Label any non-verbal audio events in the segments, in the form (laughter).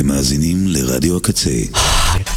אתם מאזינים לרדיו הקצה. אה,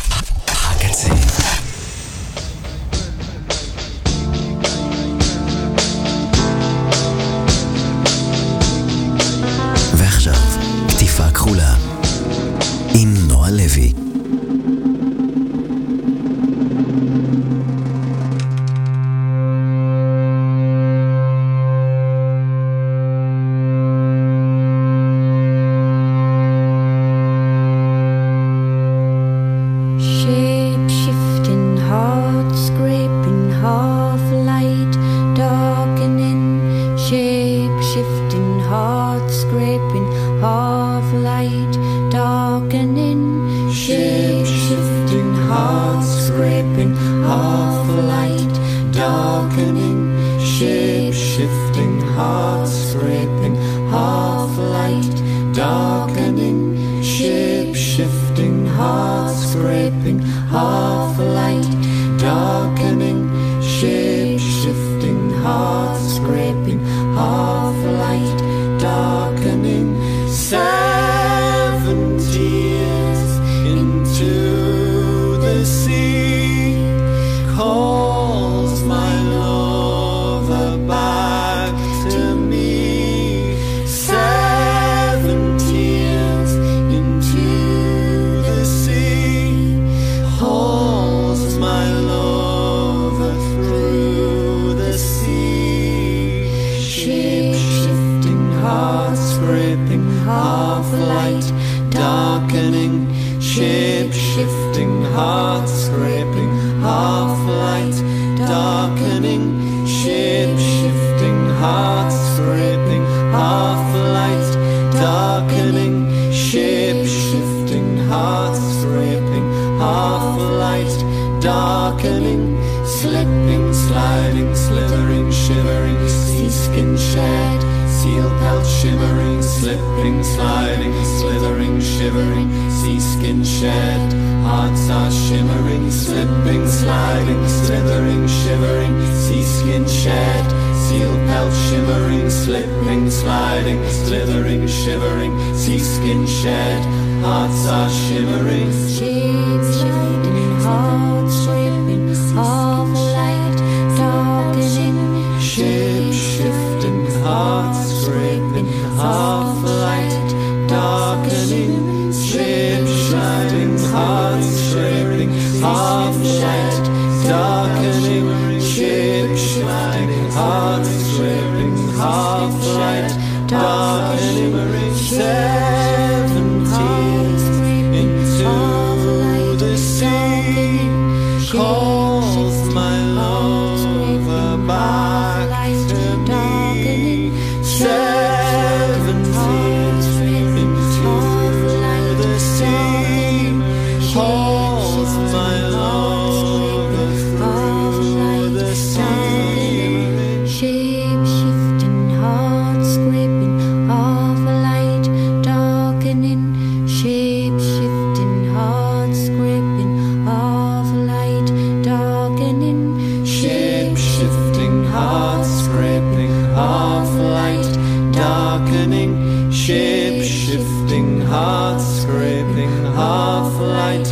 shifting heart, scraping half light,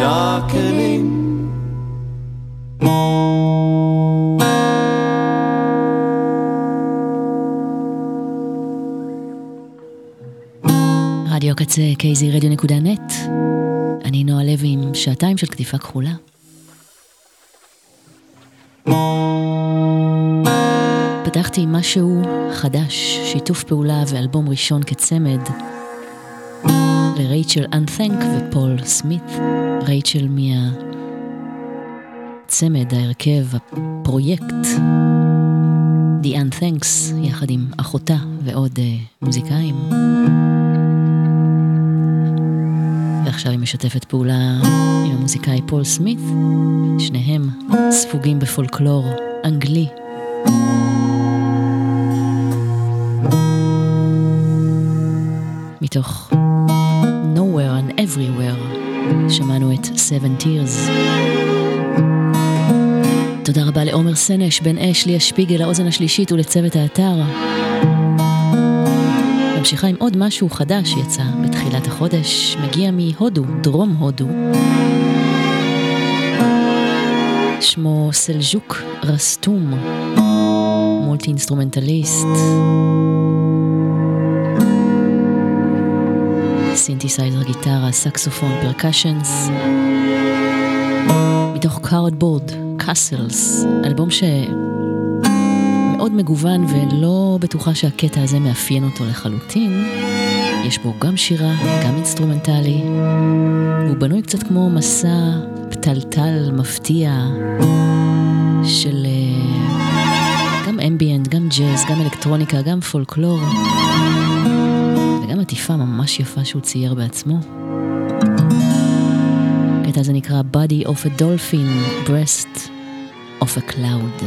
darkening. רדיו קצה, קייזי רדיו נקודה נט. אני נועה לוי עם שעתיים של קטיפה כחולה. פתחתי עם משהו חדש, שיתוף פעולה ואלבום ראשון כצמד רייצ'ל אנת'נק ופול סמית. רייצ'ל מהצמד, ההרכב, הפרויקט, The Unthanks, יחד עם אחותה ועוד uh, מוזיקאים. ועכשיו היא משתפת פעולה עם המוזיקאי פול סמית, שניהם ספוגים בפולקלור אנגלי. מתוך Nowhere and Everywhere. שמענו את Seven Tears. תודה רבה לעומר סנש, בן אש, ליה שפיגל, האוזן השלישית ולצוות האתר. ממשיכה עם עוד משהו חדש שיצא בתחילת החודש, מגיע מהודו, דרום הודו. שמו סלז'וק רסטום, multi-instrumentalist. סינתסייזר גיטרה, סקסופון, percussions. מתוך Cardboard Castles, אלבום שמאוד מגוון ולא בטוחה שהקטע הזה מאפיין אותו לחלוטין. יש בו גם שירה, גם אינסטרומנטלי. הוא בנוי קצת כמו מסע פתלתל מפתיע של אה, גם אמביאנט, גם ג'אז, גם אלקטרוניקה, גם פולקלור. עטיפה ממש יפה שהוא צייר בעצמו. הקטע הזה נקרא Body of a Dolphin, Breast of a Cloud.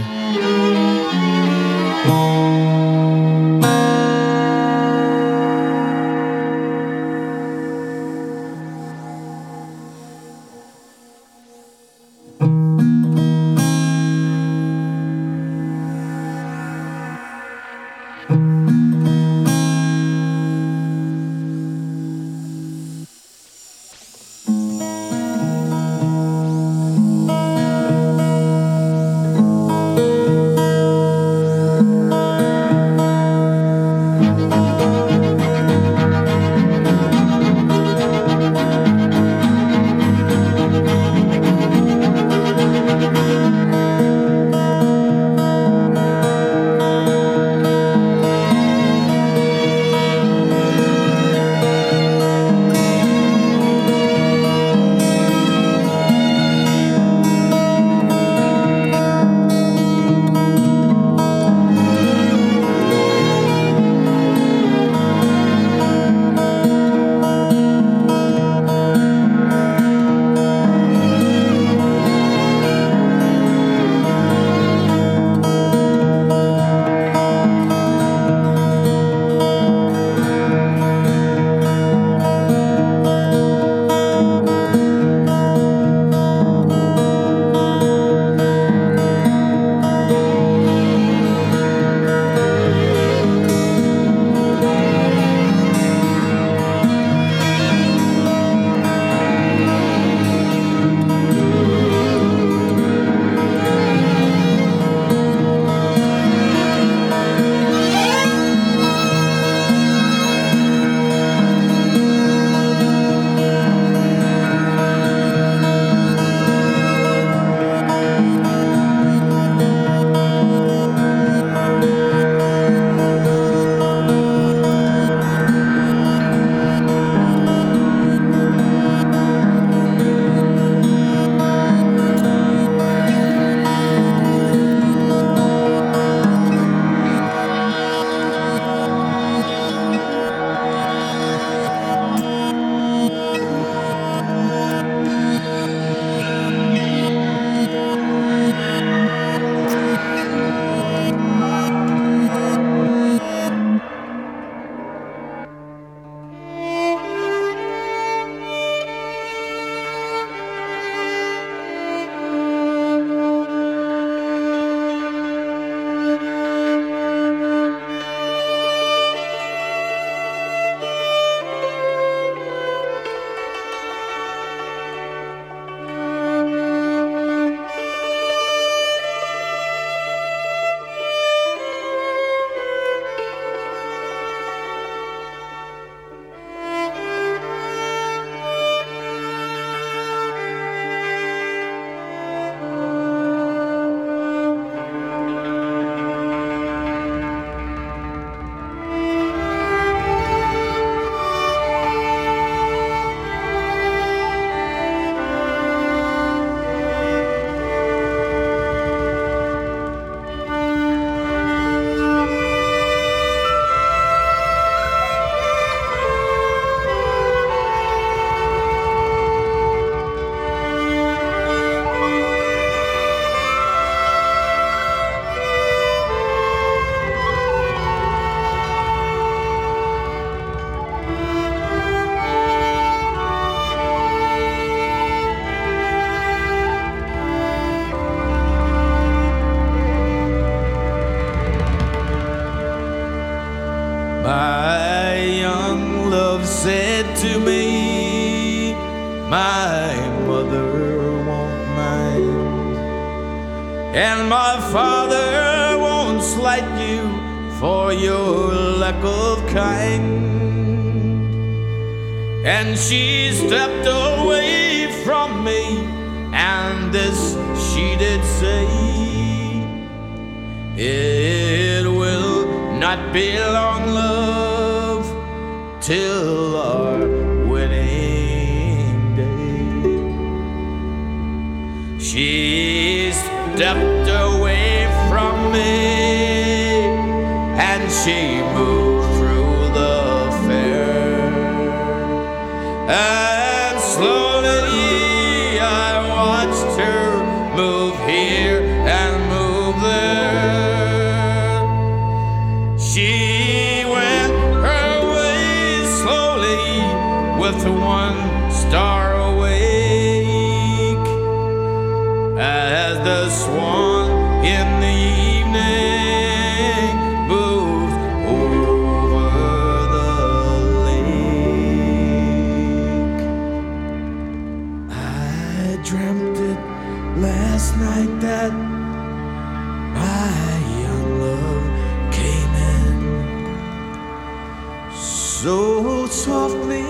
Softly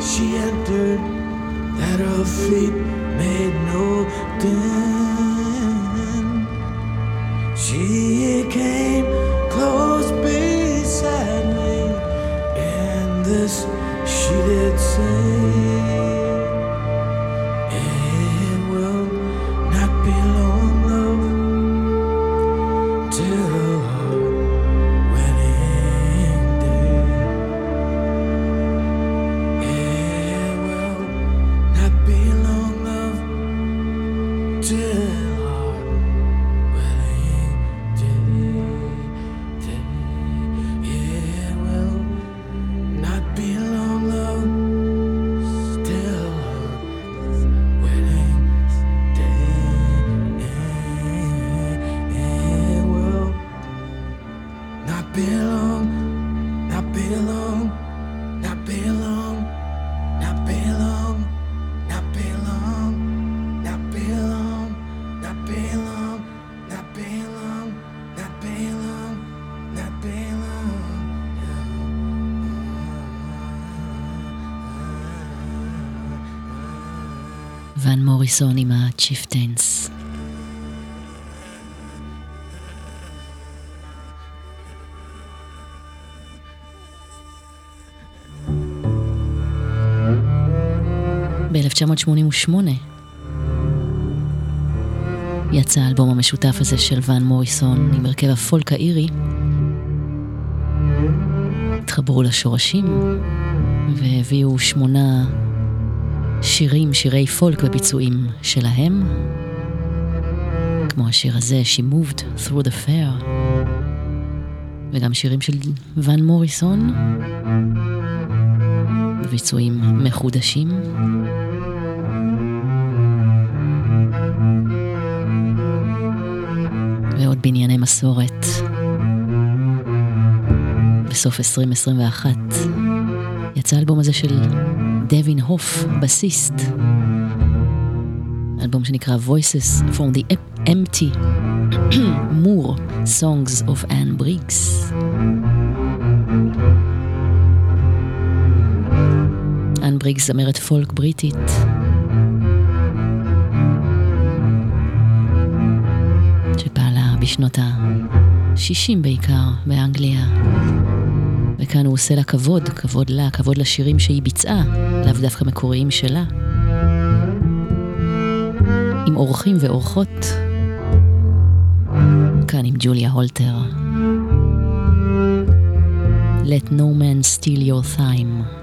she entered that her feet made no din. הצ'יפטיינס. ב-1988 יצא האלבום המשותף הזה של ון מוריסון עם הרכב הפולק האירי. התחברו לשורשים והביאו שמונה שירים, שירי פולק בביצועים שלהם, כמו השיר הזה, She Moved Through the Fair, וגם שירים של ון מוריסון, בביצועים מחודשים. ועוד בנייני מסורת. בסוף 2021 יצא האלבום הזה של דווין הוף, בסיסט. אלבום שנקרא Voices from the Empty, (clears throat) Moore, Songs of Anne Briggs. אנ בריגס זמרת פולק בריטית. שפעלה בשנות ה-60 בעיקר באנגליה. וכאן הוא עושה לה כבוד, כבוד לה, כבוד לשירים שהיא ביצעה, לאו דווקא מקוריים שלה. עם אורחים ואורחות. כאן עם ג'וליה הולטר. Let no man steal your time.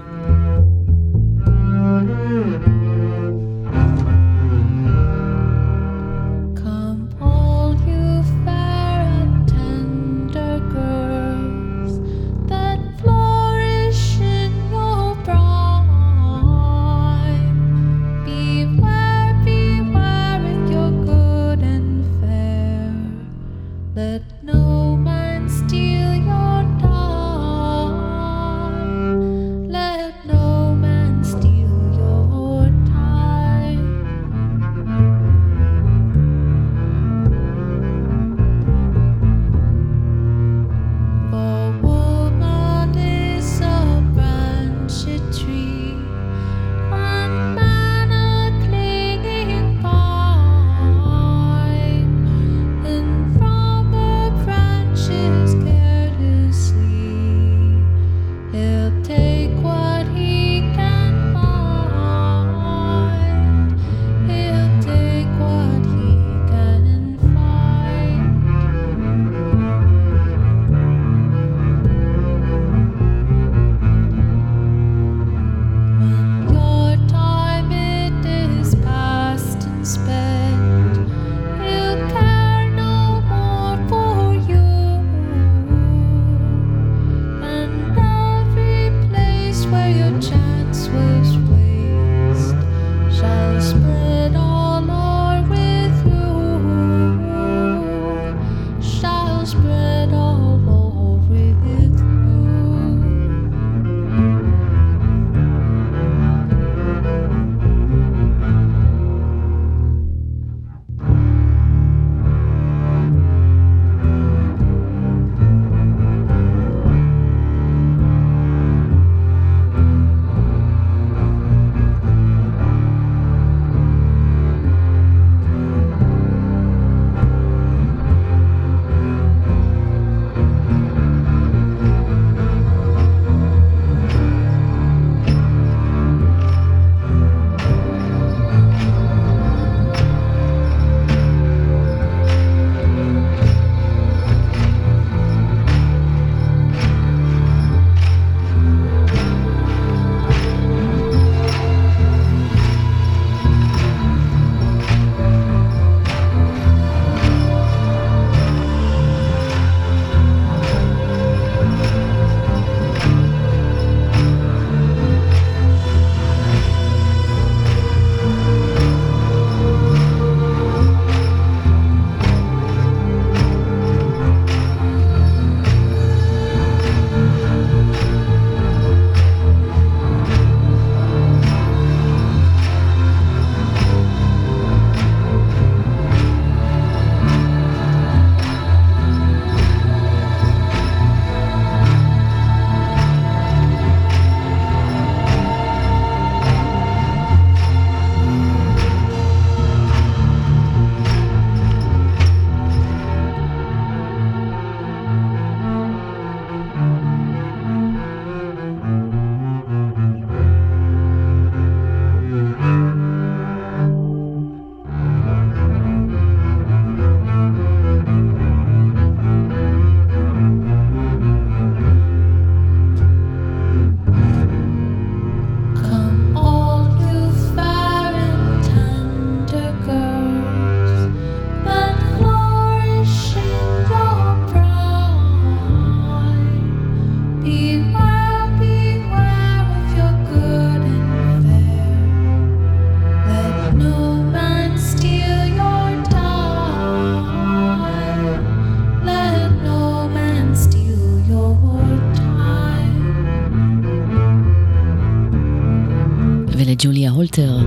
הולטר,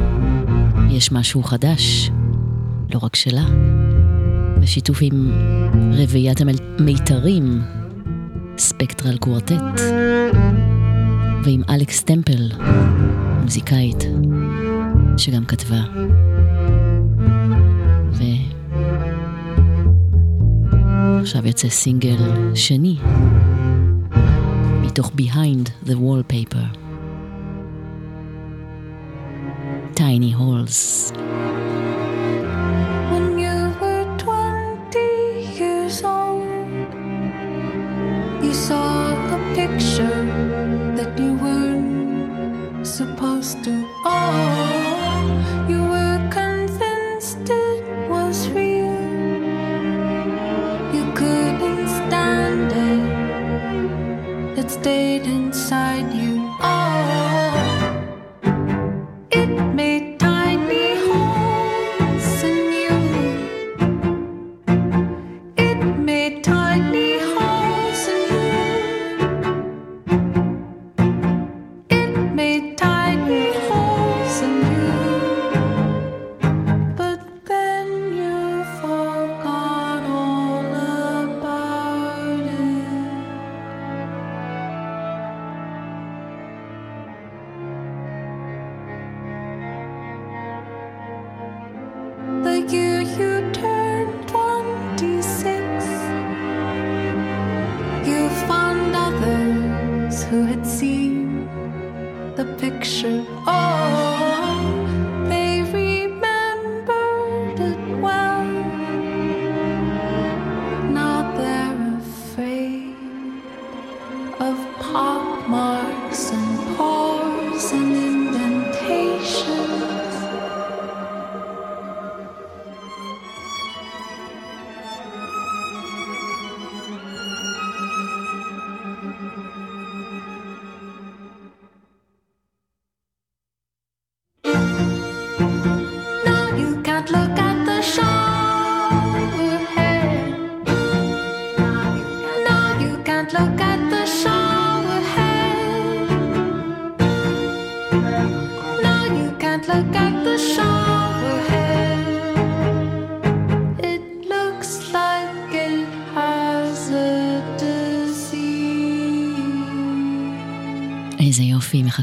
יש משהו חדש, לא רק שלה, בשיתוף עם רביעיית המיתרים, ספקטרל קוורטט, ועם אלכס טמפל, מוזיקאית, שגם כתבה. ועכשיו יוצא סינגל שני מתוך Behind the Wallpaper. tiny holes.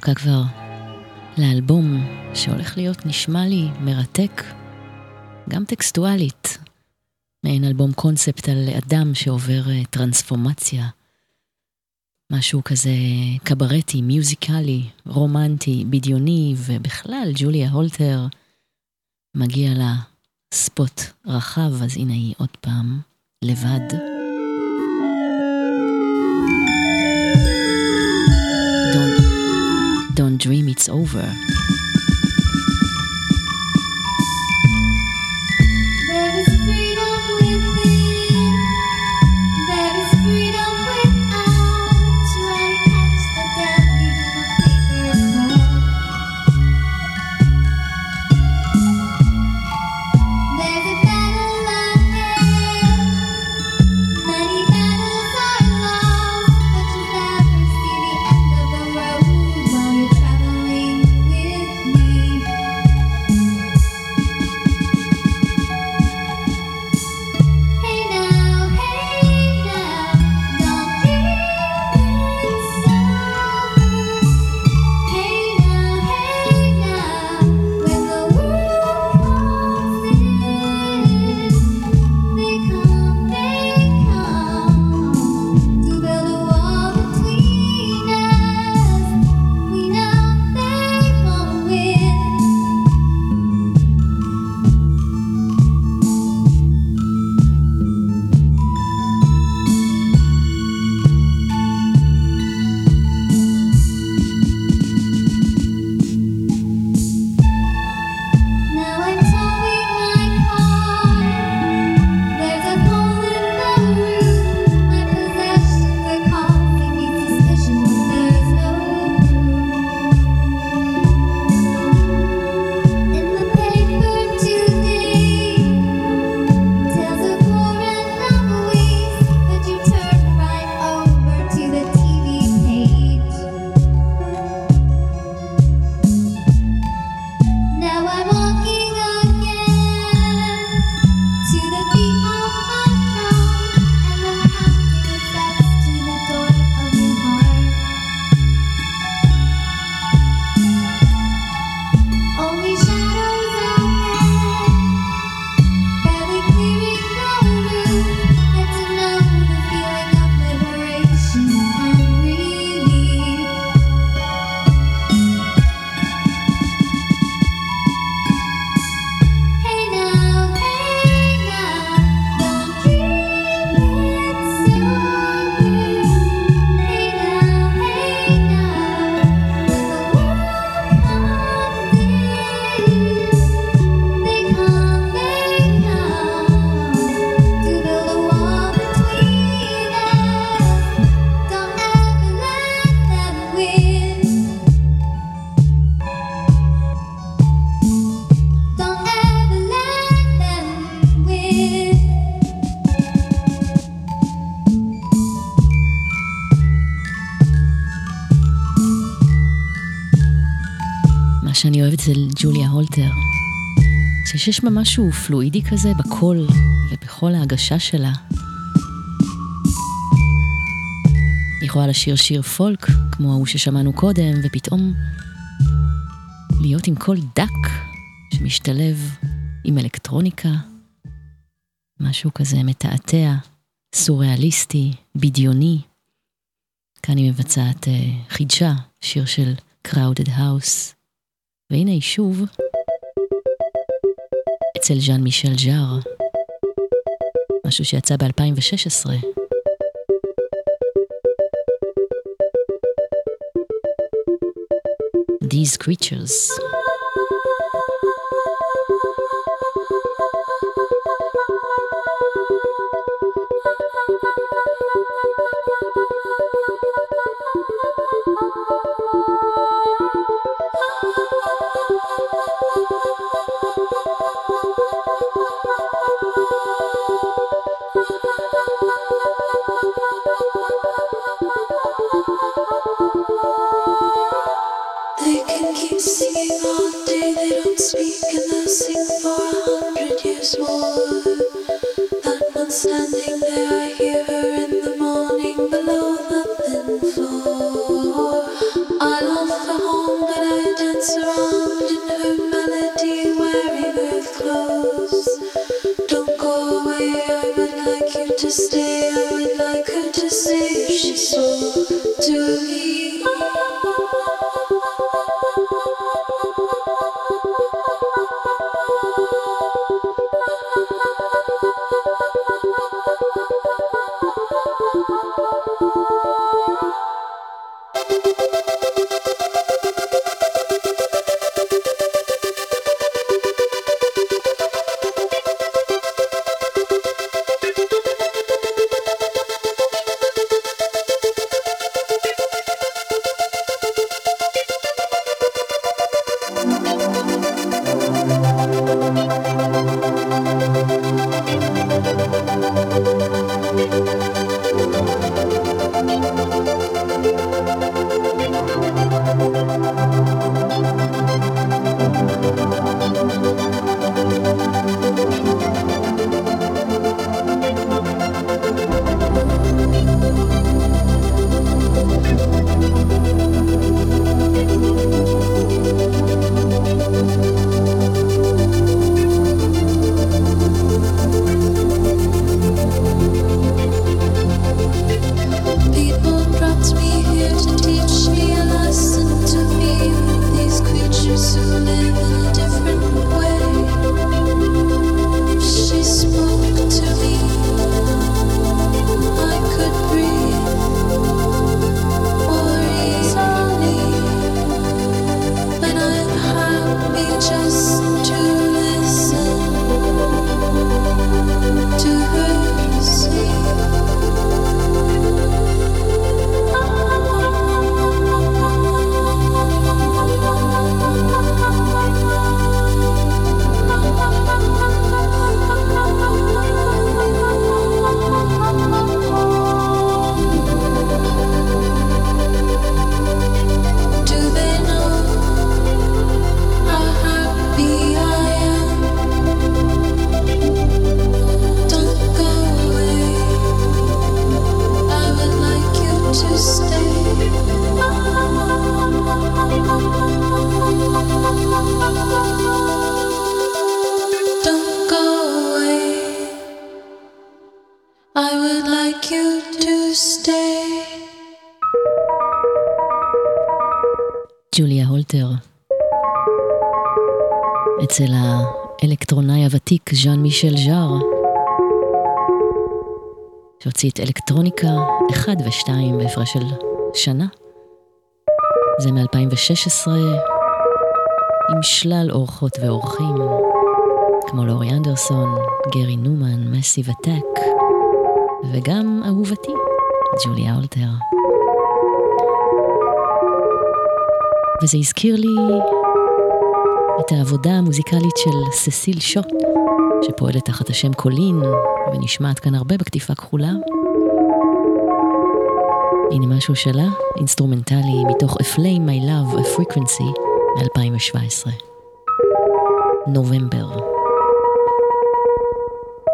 מחכה כבר לאלבום שהולך להיות נשמע לי מרתק, גם טקסטואלית, מעין אלבום קונספט על אדם שעובר אה, טרנספורמציה. משהו כזה קברטי, מיוזיקלי, רומנטי, בדיוני, ובכלל ג'וליה הולטר מגיע לה ספוט רחב, אז הנה היא עוד פעם לבד. Don't Dream It's Over. שיש בה משהו פלואידי כזה בקול ובכל ההגשה שלה. היא יכולה לשיר שיר פולק, כמו ההוא ששמענו קודם, ופתאום להיות עם קול דק שמשתלב עם אלקטרוניקה, משהו כזה מתעתע, סוריאליסטי, בדיוני. כאן היא מבצעת uh, חידשה, שיר של Crowded House. והנה היא שוב אצל ז'אן מישל ז'אר, משהו שיצא ב-2016. These creatures. Sing for a hundred years more. מישל ז'אר, שהוציא את אלקטרוניקה 1 ו-2 בהפרש של שנה. זה מ-2016, עם שלל אורחות ואורחים, כמו לורי אנדרסון, גרי נומן, מסיב אטק, וגם אהובתי, ג'וליה הולטר. וזה הזכיר לי את העבודה המוזיקלית של ססיל שוט, שפועלת תחת השם קולין, ונשמעת כאן הרבה בקטיפה כחולה. הנה משהו שלה, אינסטרומנטלי מתוך A Flame My Love, A Frequency, 2017. נובמבר.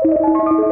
Come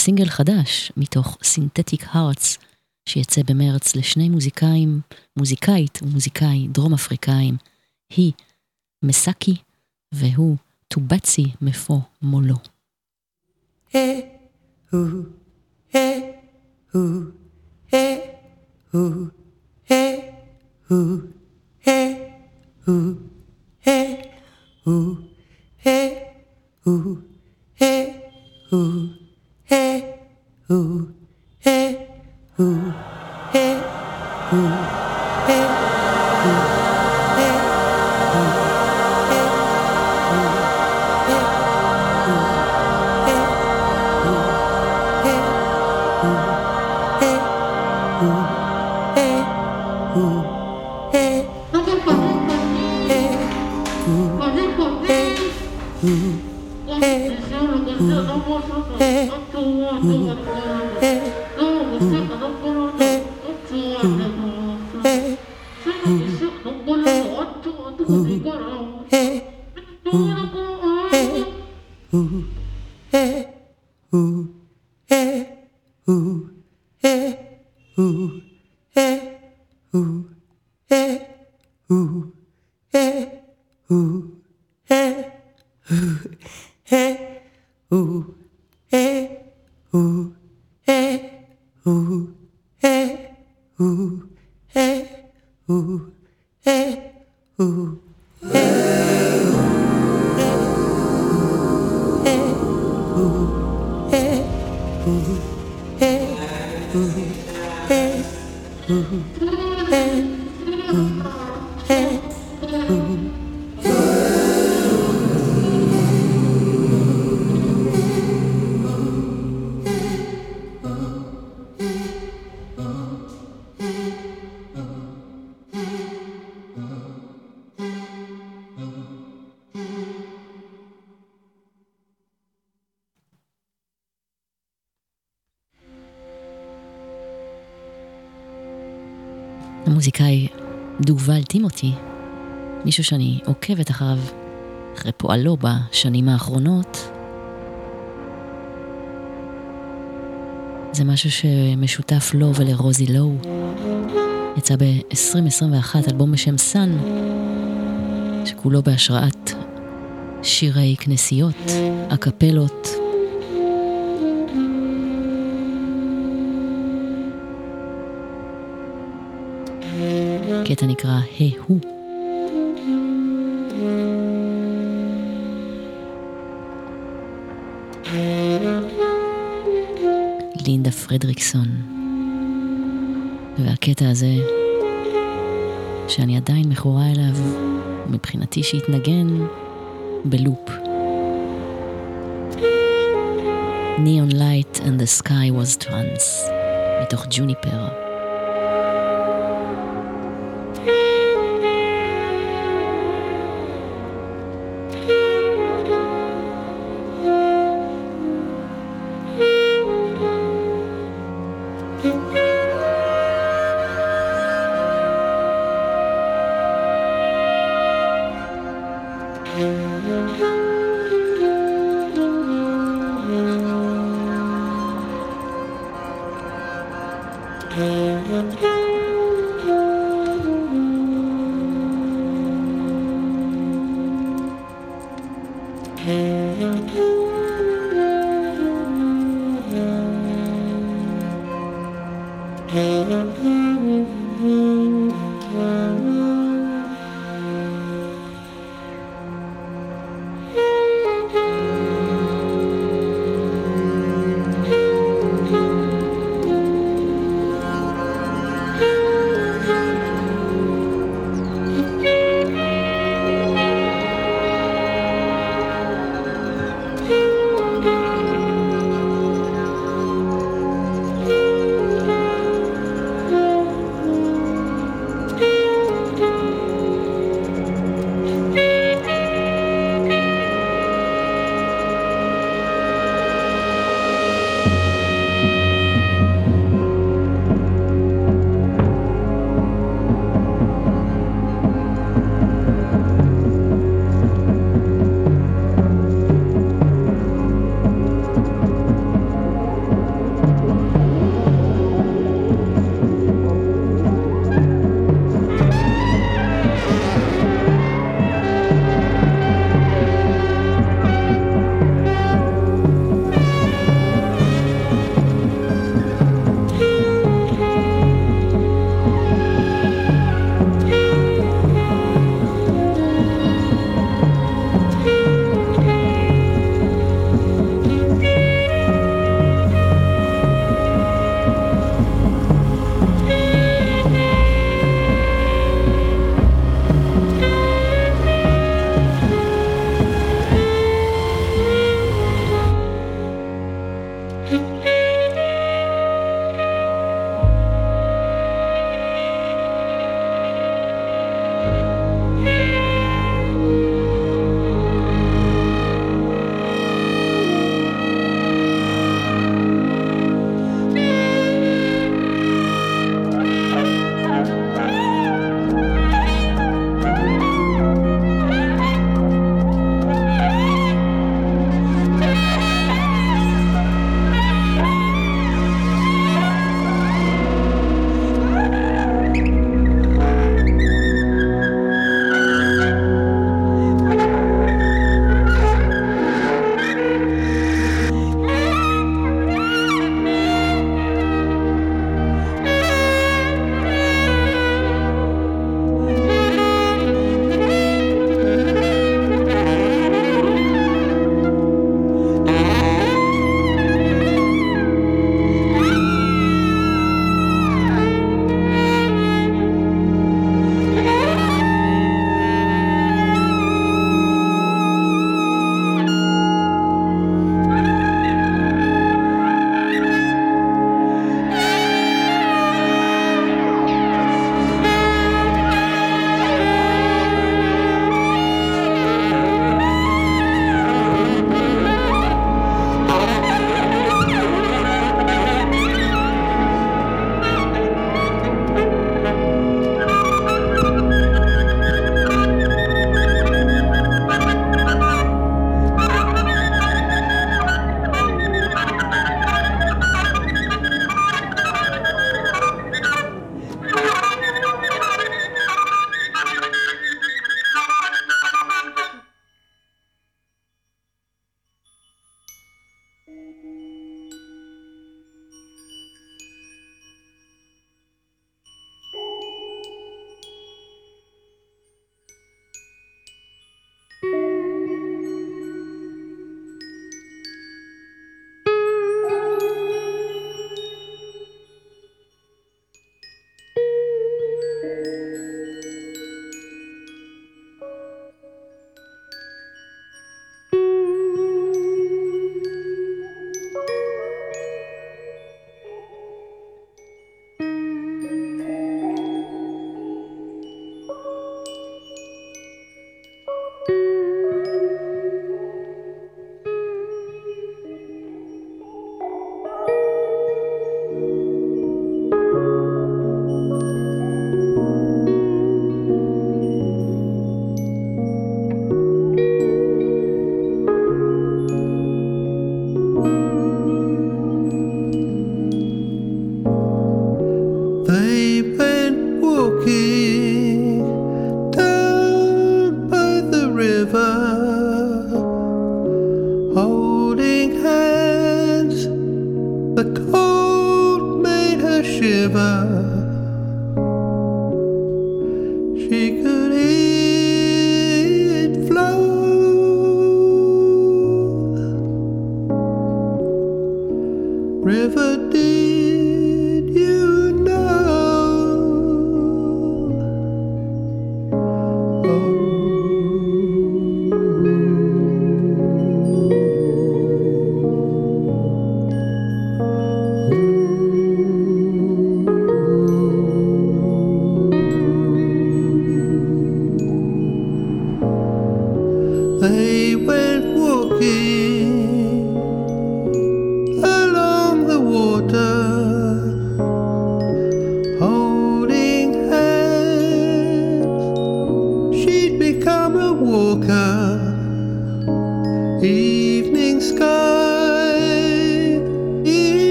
סינגל חדש, מתוך סינתטיק הארטס, שיצא במרץ לשני מוזיקאים, מוזיקאית ומוזיקאי דרום אפריקאים, היא מסאקי והוא טובצי מפו מולו. Hey, ooh, hey, ooh, hey, ooh, hey, ooh, hey, ooh, hey, ooh, hey, 아. המוזיקאי דובל טימותי, מישהו שאני עוקבת אחריו, אחרי פועלו בשנים האחרונות. זה משהו שמשותף לו ולרוזי לואו. יצא ב-2021 אלבום בשם סאן, שכולו בהשראת שירי כנסיות, אקפלות, קטע נקרא "הו". לינדה פרדריקסון. והקטע הזה, שאני עדיין מכורה אליו, מבחינתי שהתנגן בלופ. Neon Light and the Sky was Trans, מתוך ג'וניפר.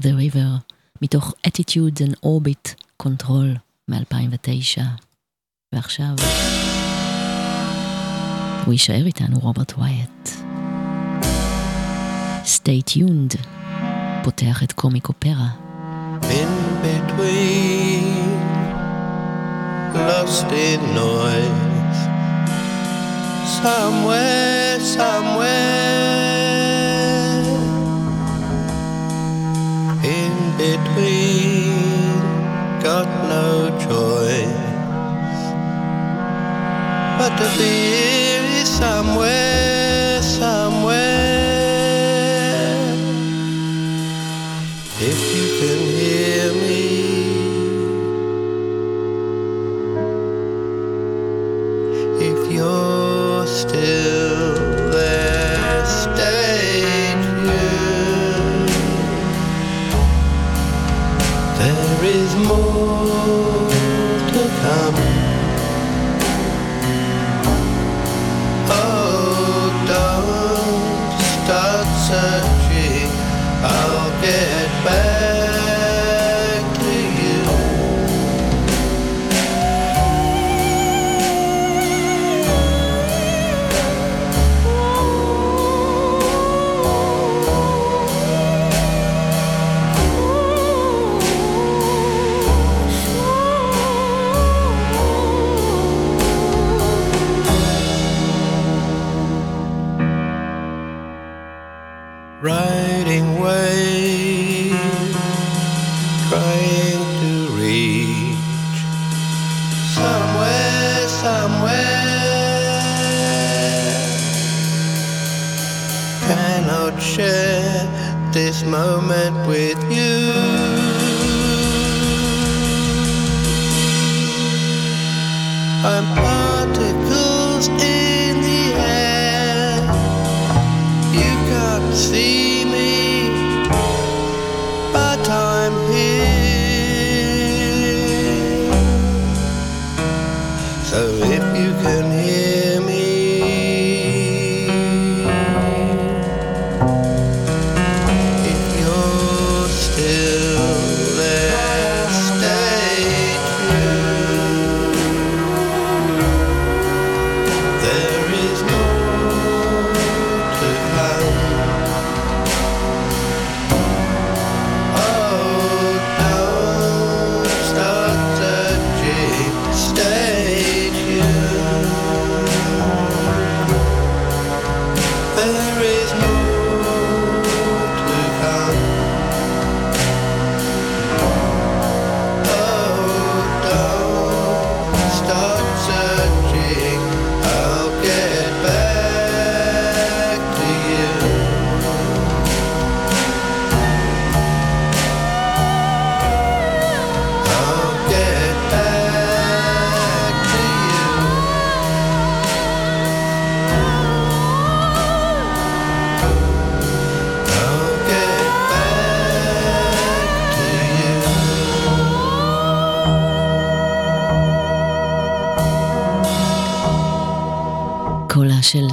the river, מתוך Attitudes and orbit control מ-2009. ועכשיו, הוא יישאר איתנו, רוברט ווייט. Stay tuned, פותח את קומיק אופרה. In lost in noise somewhere, somewhere between, got no choice but to be somewhere.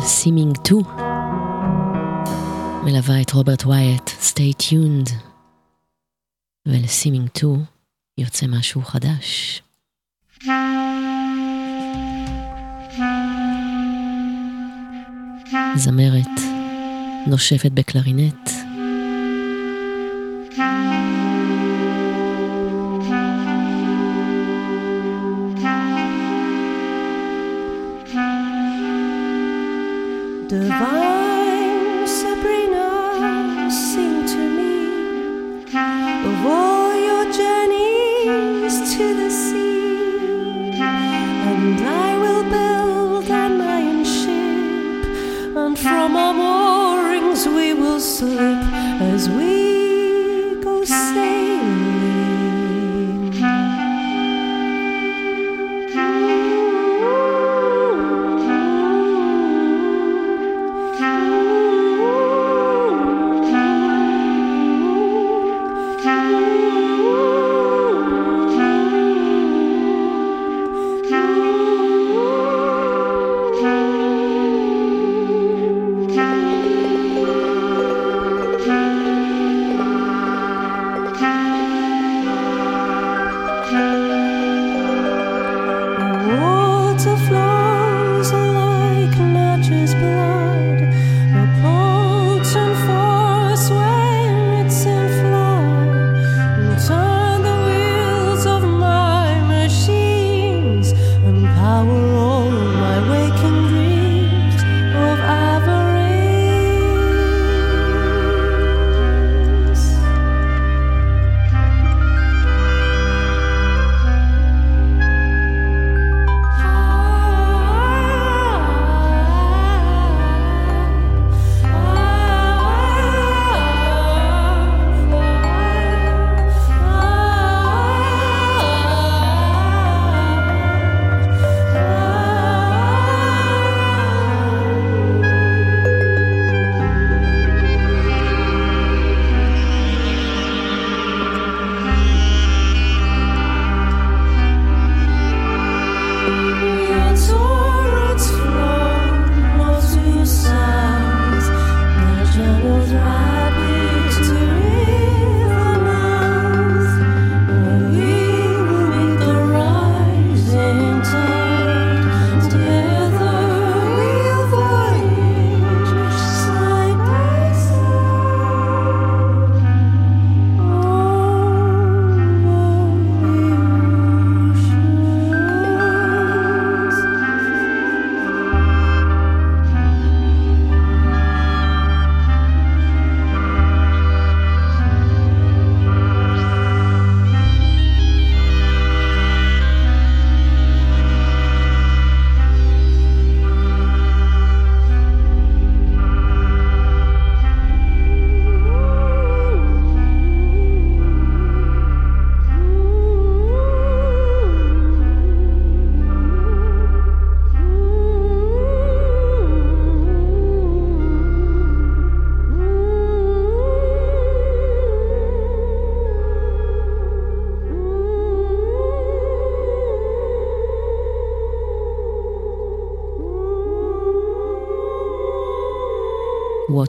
סימינג 2 מלווה את רוברט ווייט, stay tuned. ולסימינג 2 יוצא משהו חדש. זמרת נושפת בקלרינט.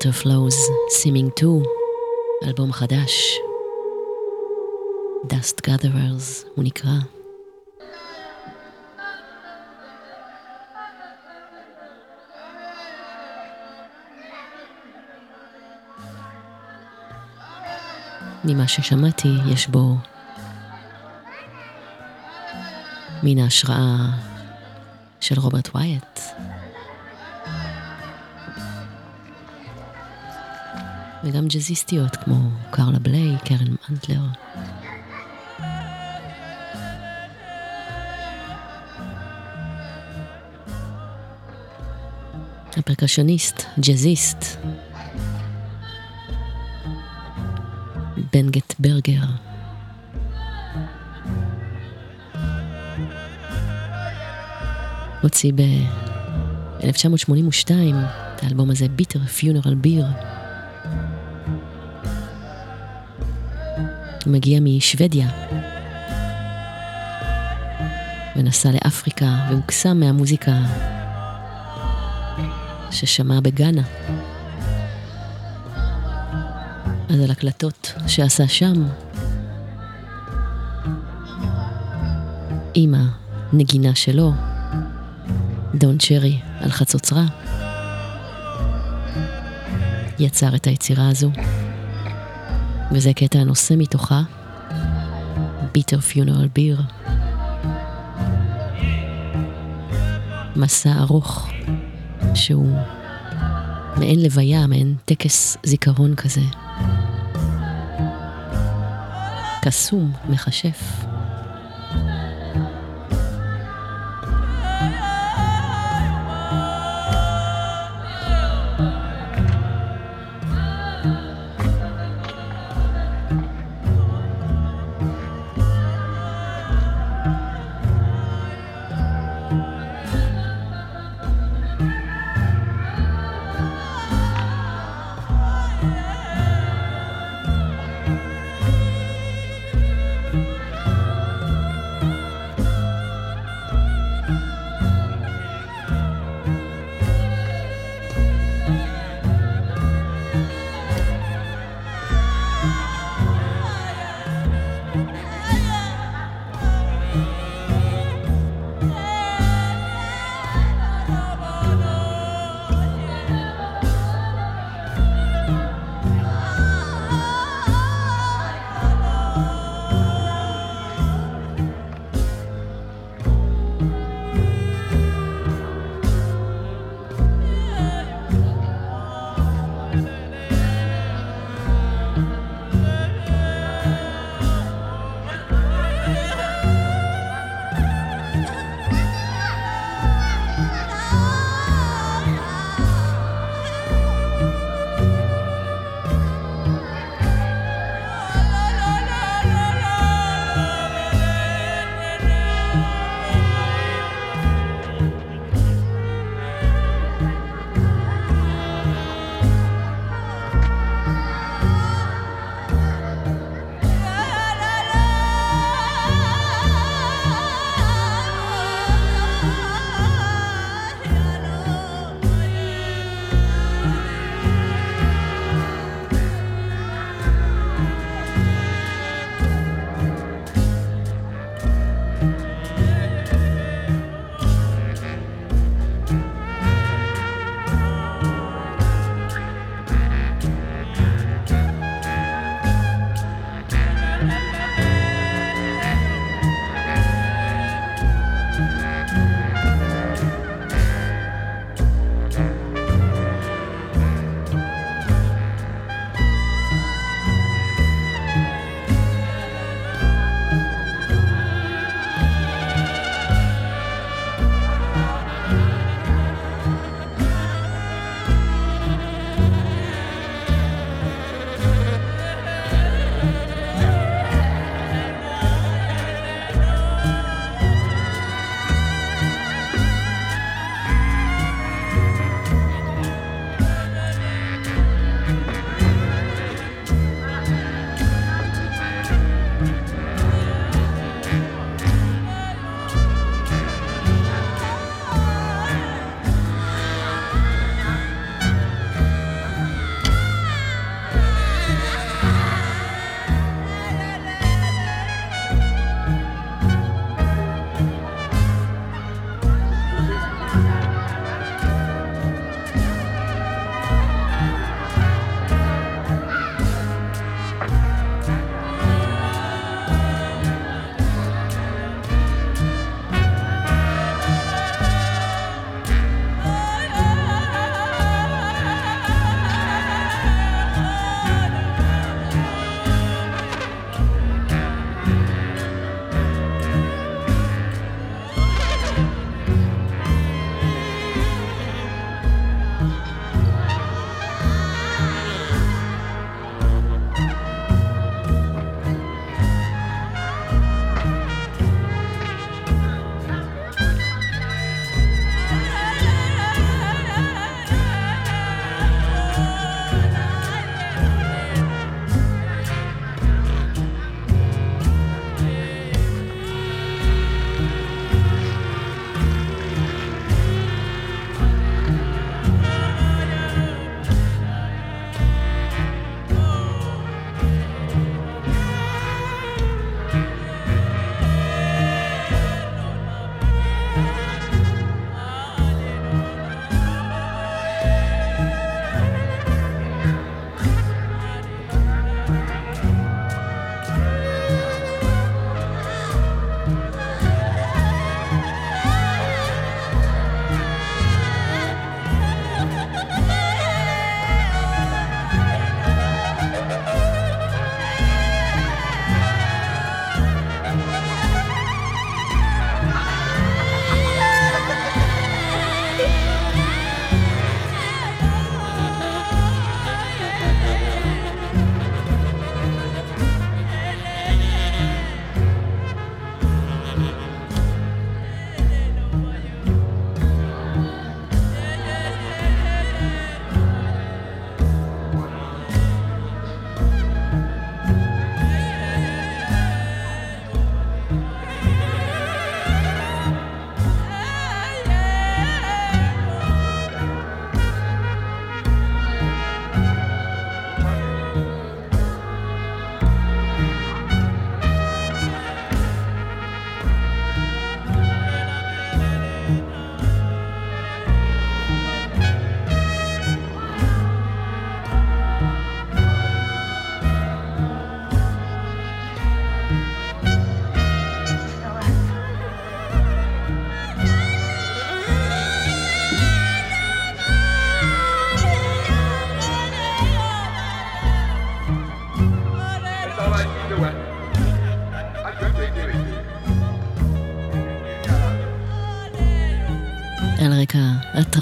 Water Flows, Seeming 2, אלבום חדש. Dust Gatherers, הוא נקרא. ממה ששמעתי, יש בו מן ההשראה של רוברט ווייט. וגם ג'אזיסטיות כמו קרלה בליי, קרן מנטלר. הפרקשניסט, ג'אזיסט, בנגט ברגר. הוציא ב-1982 את האלבום הזה, ביטר פיונרל ביר. מגיע משוודיה ונסע לאפריקה והוקסם מהמוזיקה ששמע בגאנה. אז על הקלטות שעשה שם, עם הנגינה שלו, דון צ'רי על חצוצרה, יצר את היצירה הזו. וזה קטע הנושא מתוכה, ביטר פיונרל ביר. מסע ארוך, שהוא מעין לוויה, מעין טקס זיכרון כזה. קסום, מכשף.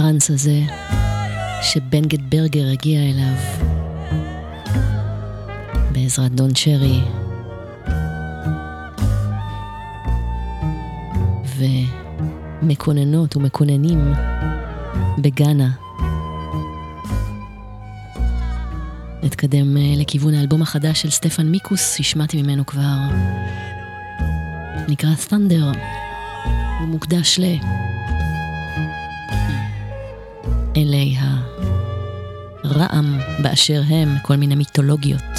הטראנס הזה שבנגט ברגר הגיע אליו בעזרת דון צ'רי ומקוננות ומקוננים בגאנה. נתקדם אה, לכיוון האלבום החדש של סטפן מיקוס, השמעתי ממנו כבר. נקרא Thunder, הוא מוקדש ל... באשר הם, כל מיני מיתולוגיות.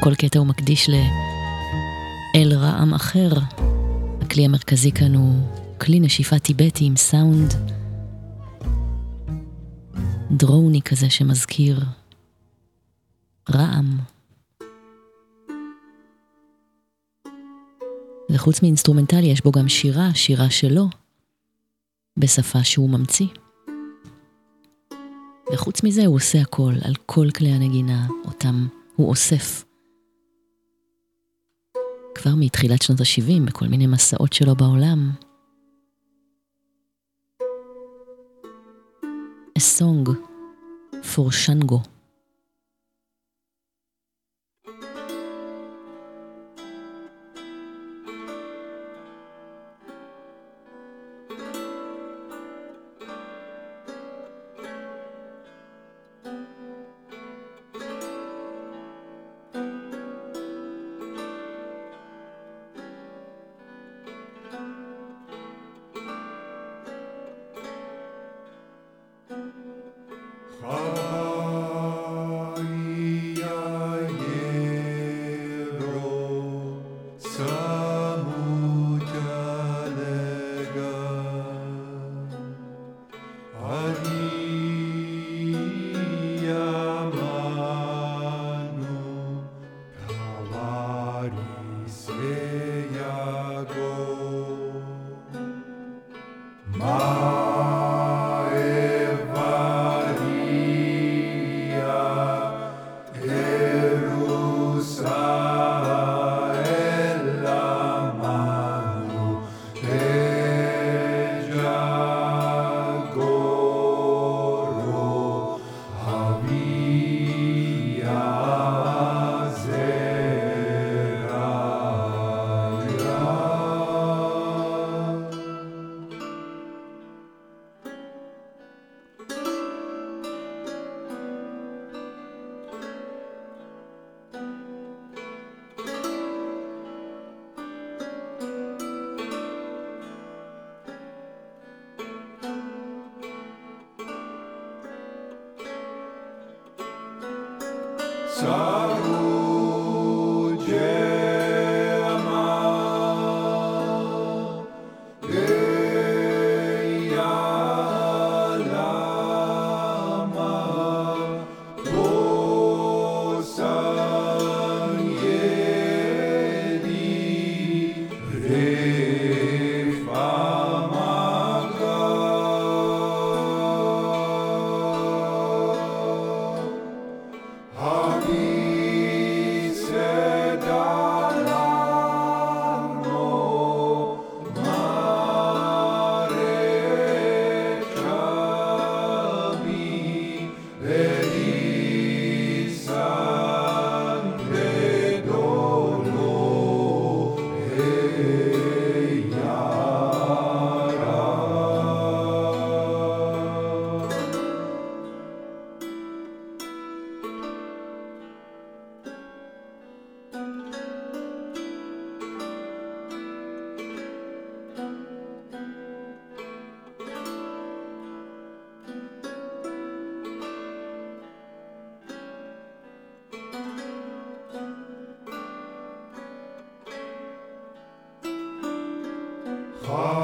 כל קטע הוא מקדיש לאל רעם אחר. הכלי המרכזי כאן הוא כלי נשיפה טיבטי עם סאונד דרוני כזה שמזכיר רעם. וחוץ מאינסטרומנטלי יש בו גם שירה, שירה שלו, בשפה שהוא ממציא. וחוץ מזה הוא עושה הכל, על כל כלי הנגינה, אותם הוא אוסף. כבר מתחילת שנות ה-70, בכל מיני מסעות שלו בעולם. A Song for Shango. Amen.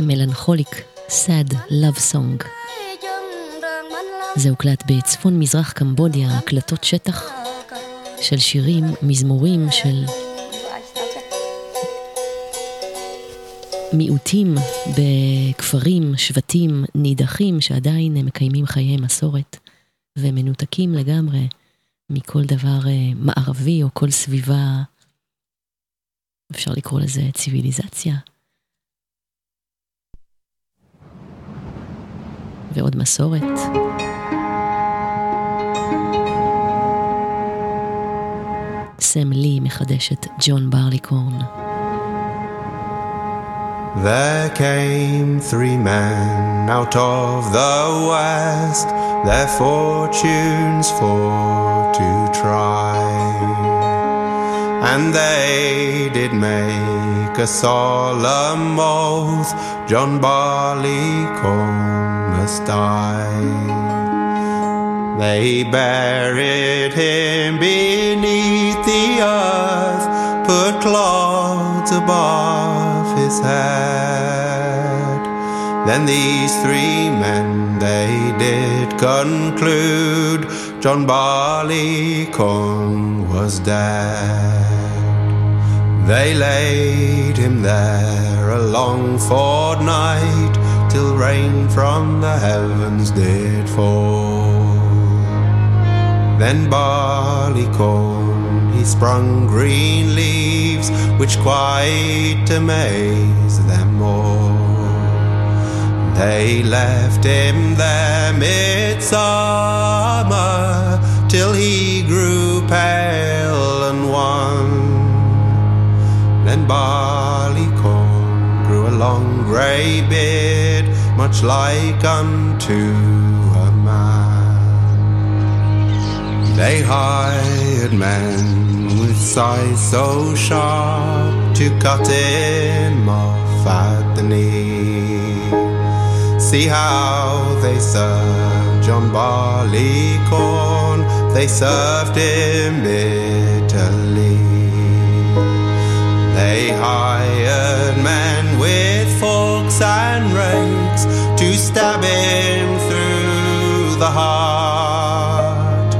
מלנכוליק, sad love song. זה הוקלט בצפון מזרח קמבודיה, הקלטות שטח של שירים, מזמורים של מיעוטים בכפרים, שבטים נידחים שעדיין מקיימים חיי מסורת ומנותקים לגמרי מכל דבר אה, מערבי או כל סביבה, אפשר לקרוא לזה ציוויליזציה. ועוד מסורת. סם לי מחדש את ג'ון ברליקורן. There came three men out of the west, their fortunes for to try. And they did make a solemn oath, John Barleycorn must die. They buried him beneath the earth, put clods above his head. Then these three men they did conclude John Barleycorn was dead. They laid him there a long fortnight till rain from the heavens did fall. Then Barleycorn he sprung green leaves which quite amazed them all. They left him there midsummer till he grew pale and wan. Then Barleycorn grew a long grey beard, much like unto a man. They hired men with scythes so sharp to cut him off at the knee. See how they served John Barleycorn, they served him bitterly. They hired men with forks and rakes to stab him through the heart.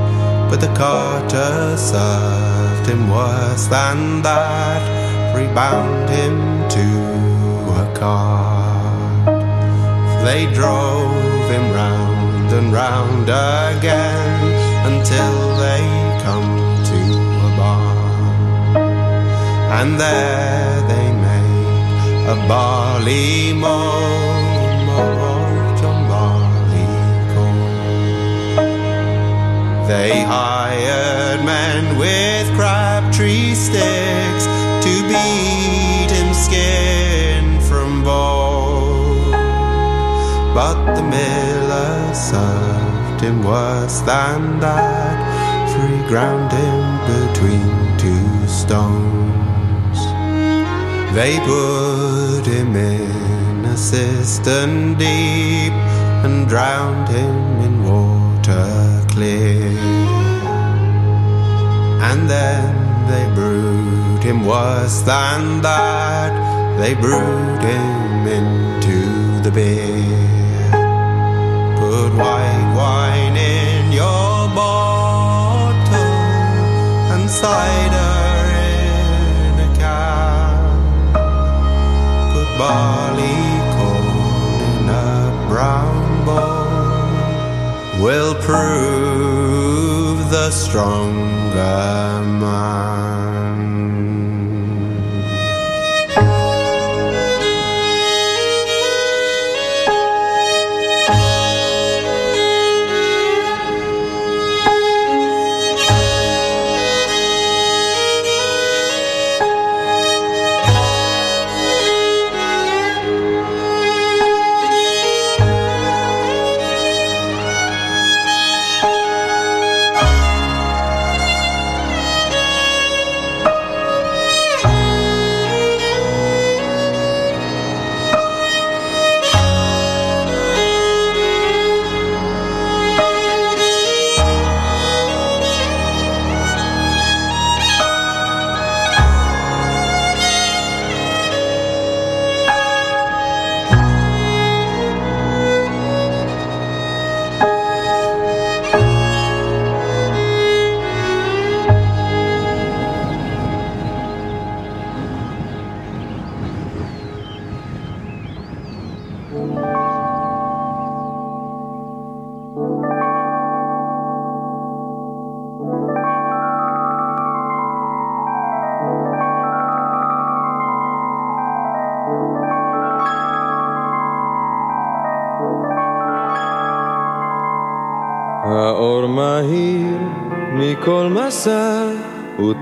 But the carter served him worse than that, for he bound him to a cart. They drove him round and round again until they come to a barn. And there they made a barley mow, They hired men with crabtree sticks to beat him skin from bone. But the miller served him worse than that, for he ground him between two stones. They put him in a cistern deep and drowned him in water clear. And then they brewed him worse than that, they brewed him into the beer. Put white wine in your bottle and cider in a can. Put barley corn in a brown bowl. Will prove the stronger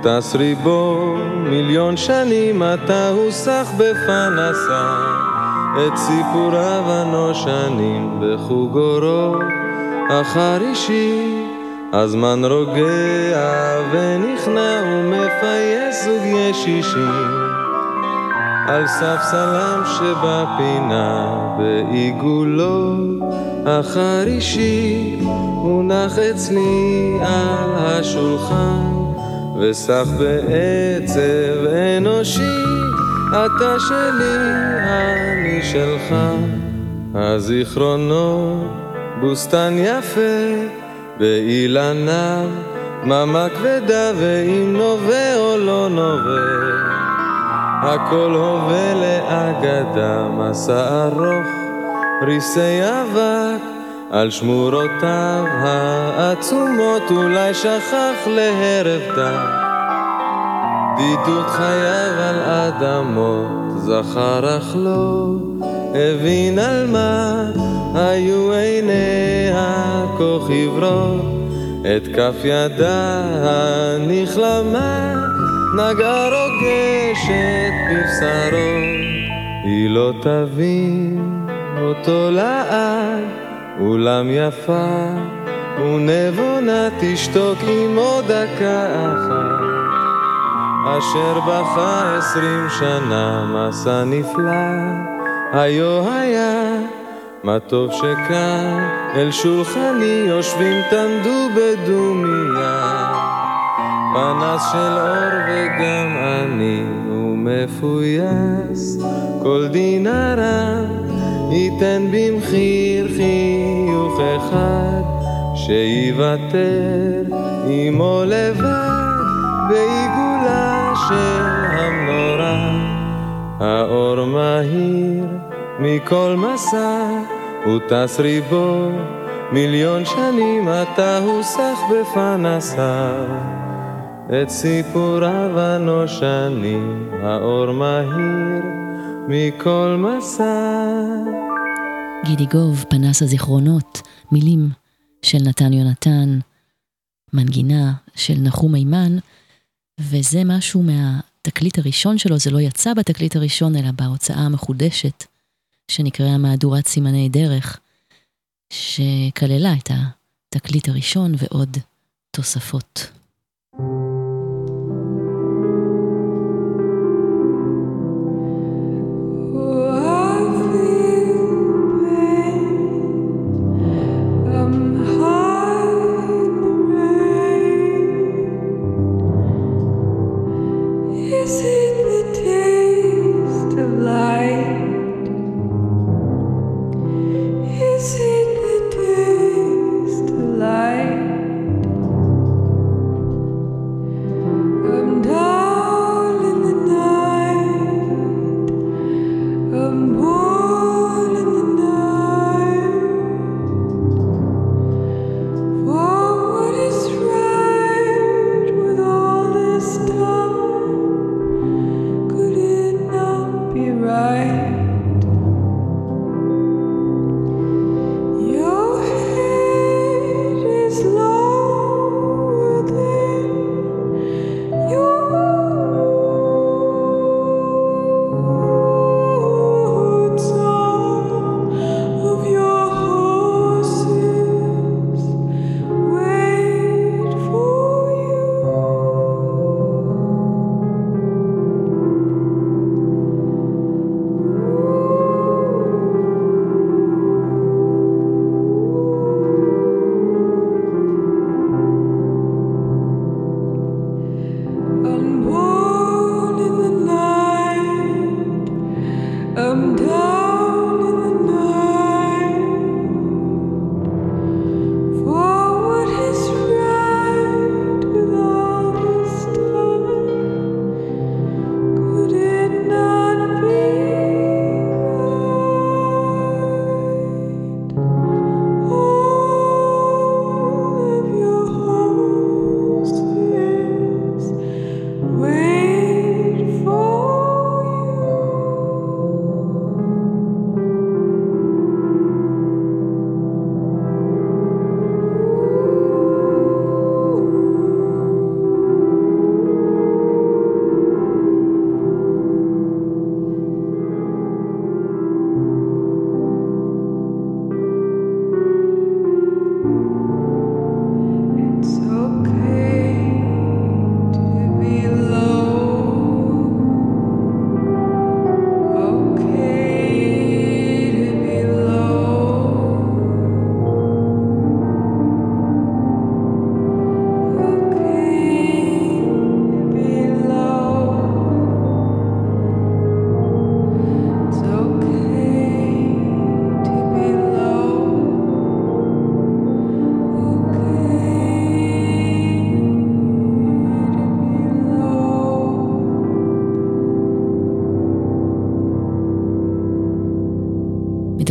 טס ריבו מיליון שנים, עתה הוא סח בפנסה, את סיפוריו הנושנים בחוג אורו החרישי. הזמן רוגע ונכנע ומפייס זוג ישישים על ספסלם שבפינה בעיגולו החרישי הונח אצלי על השולחן וסח בעצב אנושי אתה שלי, אני שלך. הזיכרונות בוסתן יפה באילניו דממה כבדה ואם נובע או לא נובע הכל הווה לאגדה מסע ארוך ריסי אבק על שמורותיו העצומות אולי שכח להרב דם. בדידות חייו על אדמות זכר אך לא הבין על מה היו עיניה כה חברות את כף ידה הנכלמה נגעה רוגשת בבשרו. היא לא תבין אותו לעד אולם יפה ונבונה תשתוק עם עוד דקה אחת. אשר בכה עשרים שנה מסע נפלא. היו היה מה טוב שכאן. אל שולחני יושבים תנדו בדומיה פנס של אור וגם אני הוא מפויס כל דינרה ייתן במחיר חיוך אחד שיוותר עמו לבד בעיגולה של המנורה. האור מהיר מכל מסע הוא ריבו מיליון שנים עתה הוא סח בפנסיו את סיפוריו הנושנים האור מהיר מכל מסע. גידי גוב, פנס הזיכרונות, מילים של נתן יונתן, מנגינה של נחום מימן, וזה משהו מהתקליט הראשון שלו, זה לא יצא בתקליט הראשון, אלא בהוצאה המחודשת, שנקראה מהדורת סימני דרך, שכללה את התקליט הראשון ועוד תוספות.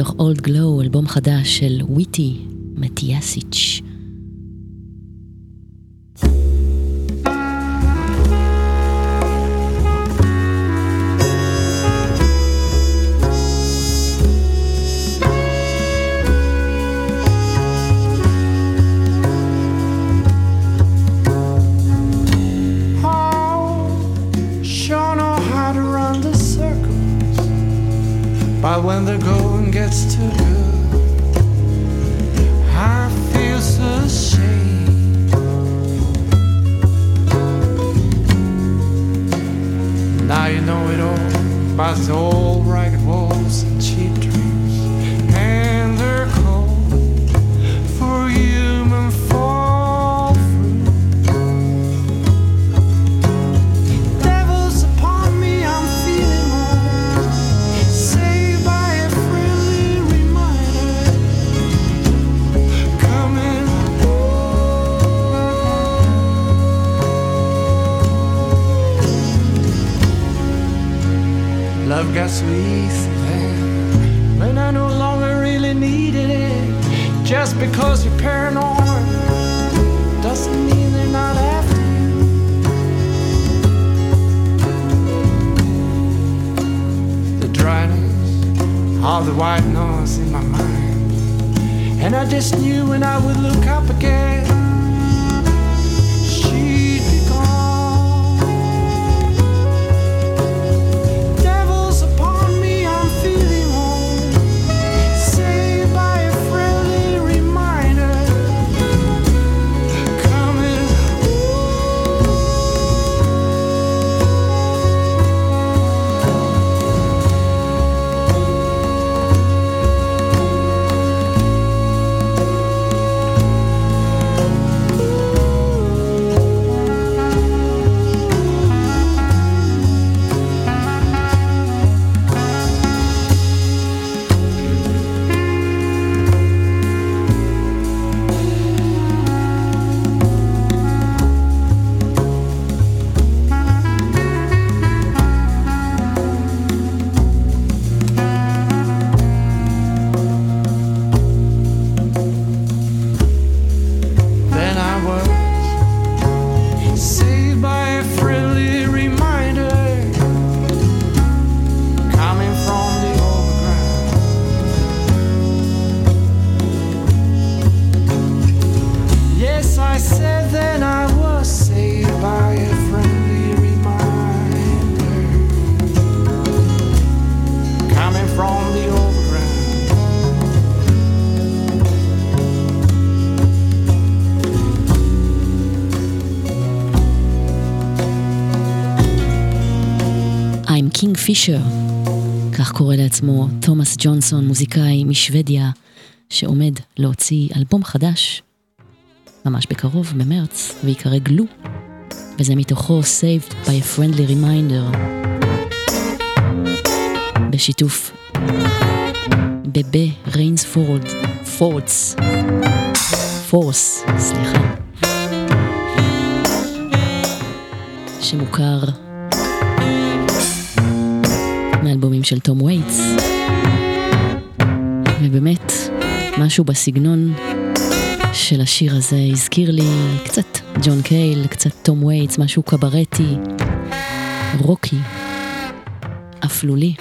מתוך אולד גלו, אלבום חדש של וויטי מתיאסיץ'. פישר. כך קורא לעצמו תומאס ג'ונסון, מוזיקאי משוודיה, שעומד להוציא אלבום חדש. ממש בקרוב, במרץ, ויקרא גלו, וזה מתוכו Saved by a Friendly Reminder, בשיתוף בבה ריינס פורד, פורדס, פורס, סליחה, שמוכר מאלבומים של תום וייטס. ובאמת, משהו בסגנון של השיר הזה הזכיר לי קצת ג'ון קייל, קצת תום וייטס, משהו קברטי, רוקי, אפלולי.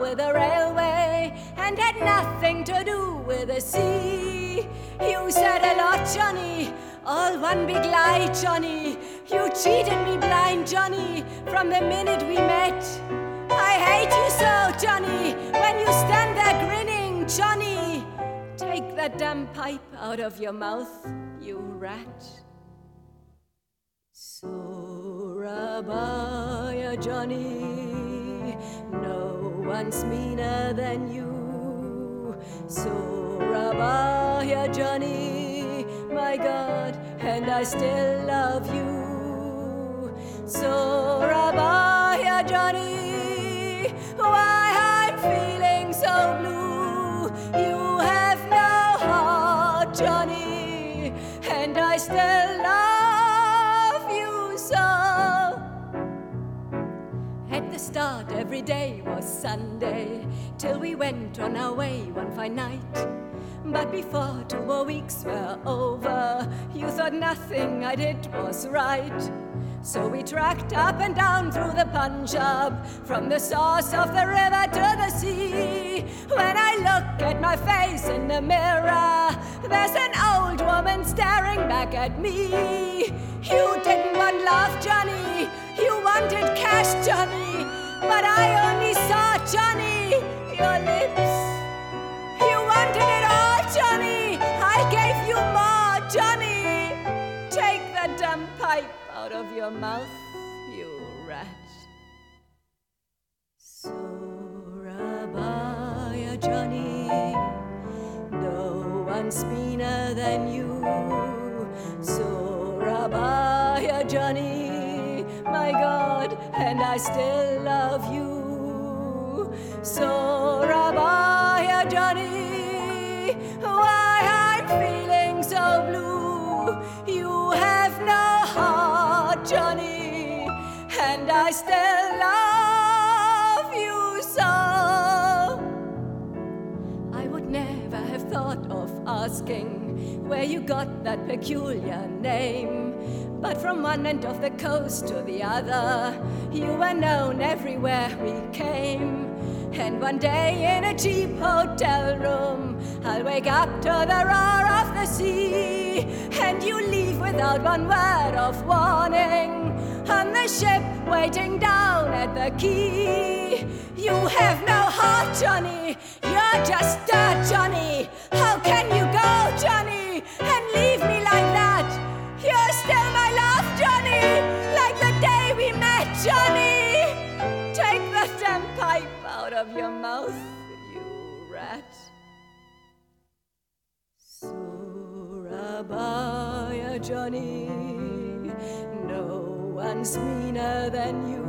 with a railway and had nothing to do with the sea. You said a lot, Johnny, all one big lie, Johnny. You cheated me blind, Johnny, from the minute we met. I hate you so, Johnny, when you stand there grinning, Johnny. Take that damn pipe out of your mouth, you rat. Surabaya, Johnny no one's meaner than you. Surabaya, Johnny, my God, and I still love you. Surabaya, Johnny, why I'm feeling so blue. You have no heart, Johnny, and I still love start, every day was Sunday, till we went on our way one fine night. But before two more weeks were over, you thought nothing I did was right. So we tracked up and down through the Punjab, from the source of the river to the sea. When I look at my face in the mirror, there's an old woman staring back at me. You didn't want love, Johnny. You wanted cash, Johnny. But I only saw, Johnny, your lips. You wanted it all, Johnny. I gave you more, Johnny. Take that damn pipe out of your mouth, you rat. Surabaya, Johnny. No one's meaner than you. Surabaya, Johnny. My God, and I still love you. Surabaya, Johnny. Why I'm feeling so blue. You have no heart, Johnny, and I still love you so. I would never have thought of asking where you got that peculiar name. But from one end of the coast to the other, you were known everywhere we came. And one day in a cheap hotel room, I'll wake up to the roar of the sea. And you leave without one word of warning. On the ship waiting down at the quay. You have no heart, Johnny. You're just dirt, Johnny. How can you go, Johnny, Surabaya, Johnny. No one's meaner than you.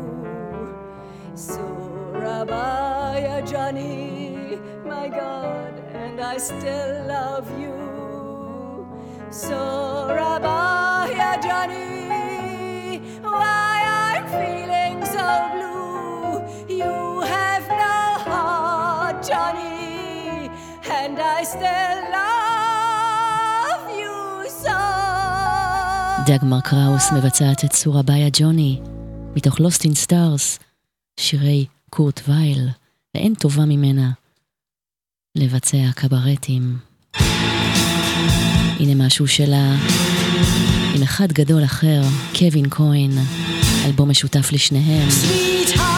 Surabaya, Johnny. My God, and I still love you. Surabaya, Johnny. Why I'm feeling so blue. You have no heart, Johnny, and I still love דגמר קראוס מבצעת את סורביה ג'וני, מתוך Lost in Stars, שירי קורט וייל, ואין טובה ממנה לבצע קברטים. הנה משהו שלה עם אחד גדול אחר, קווין כהן, אלבום משותף לשניהם. Sweetheart,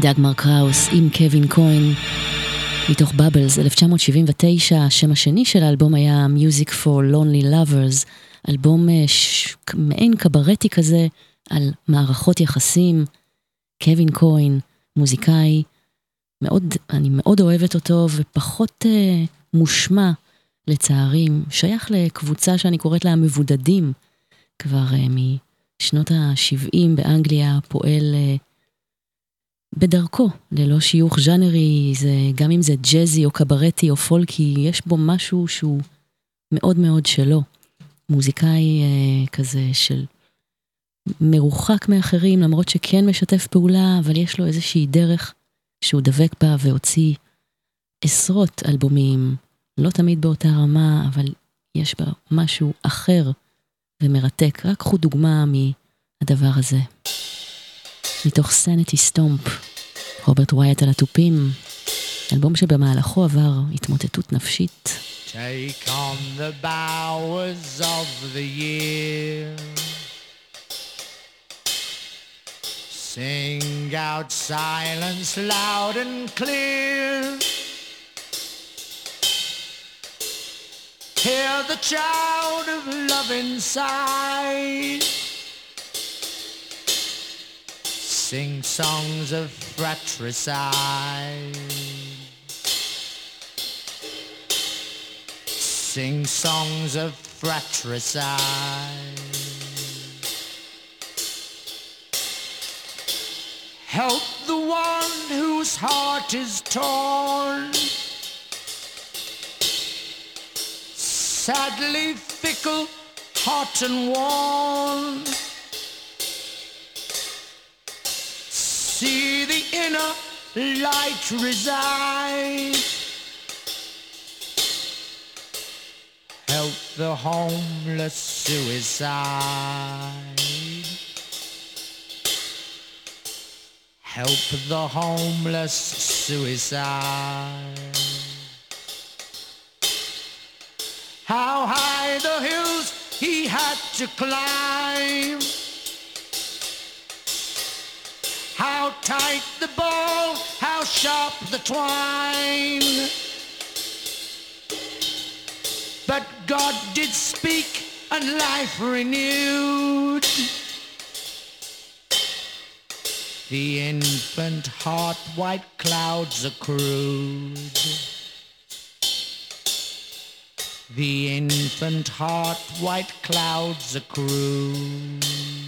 דאגמר קראוס עם קווין כהן מתוך בבלס 1979, השם השני של האלבום היה Music for Lonely Lovers, אלבום אה, ש... מעין קברטי כזה על מערכות יחסים. קווין כהן, מוזיקאי, מאוד, אני מאוד אוהבת אותו ופחות אה, מושמע לצערי, שייך לקבוצה שאני קוראת לה המבודדים, כבר אה, משנות ה-70 באנגליה פועל אה, בדרכו, ללא שיוך ז'אנרי, זה, גם אם זה ג'אזי או קברטי או פולקי, יש בו משהו שהוא מאוד מאוד שלו. מוזיקאי אה, כזה של מרוחק מאחרים, למרות שכן משתף פעולה, אבל יש לו איזושהי דרך שהוא דבק בה והוציא עשרות אלבומים, לא תמיד באותה רמה, אבל יש בה משהו אחר ומרתק. רק קחו דוגמה מהדבר הזה. מתוך Sanity Stomp, רוברט וייאט על התופים, אלבום שבמהלכו עבר התמוטטות נפשית. Take on the bowers of the year. Sing out silence loud and clear. Hear the child of love inside. Sing songs of fratricide. Sing songs of fratricide. Help the one whose heart is torn. Sadly fickle, hot and worn. See the inner light reside. Help the homeless suicide. Help the homeless suicide. How high the hills he had to climb. How tight the ball, how sharp the twine. But God did speak and life renewed. The infant heart white clouds accrued. The infant heart white clouds accrued.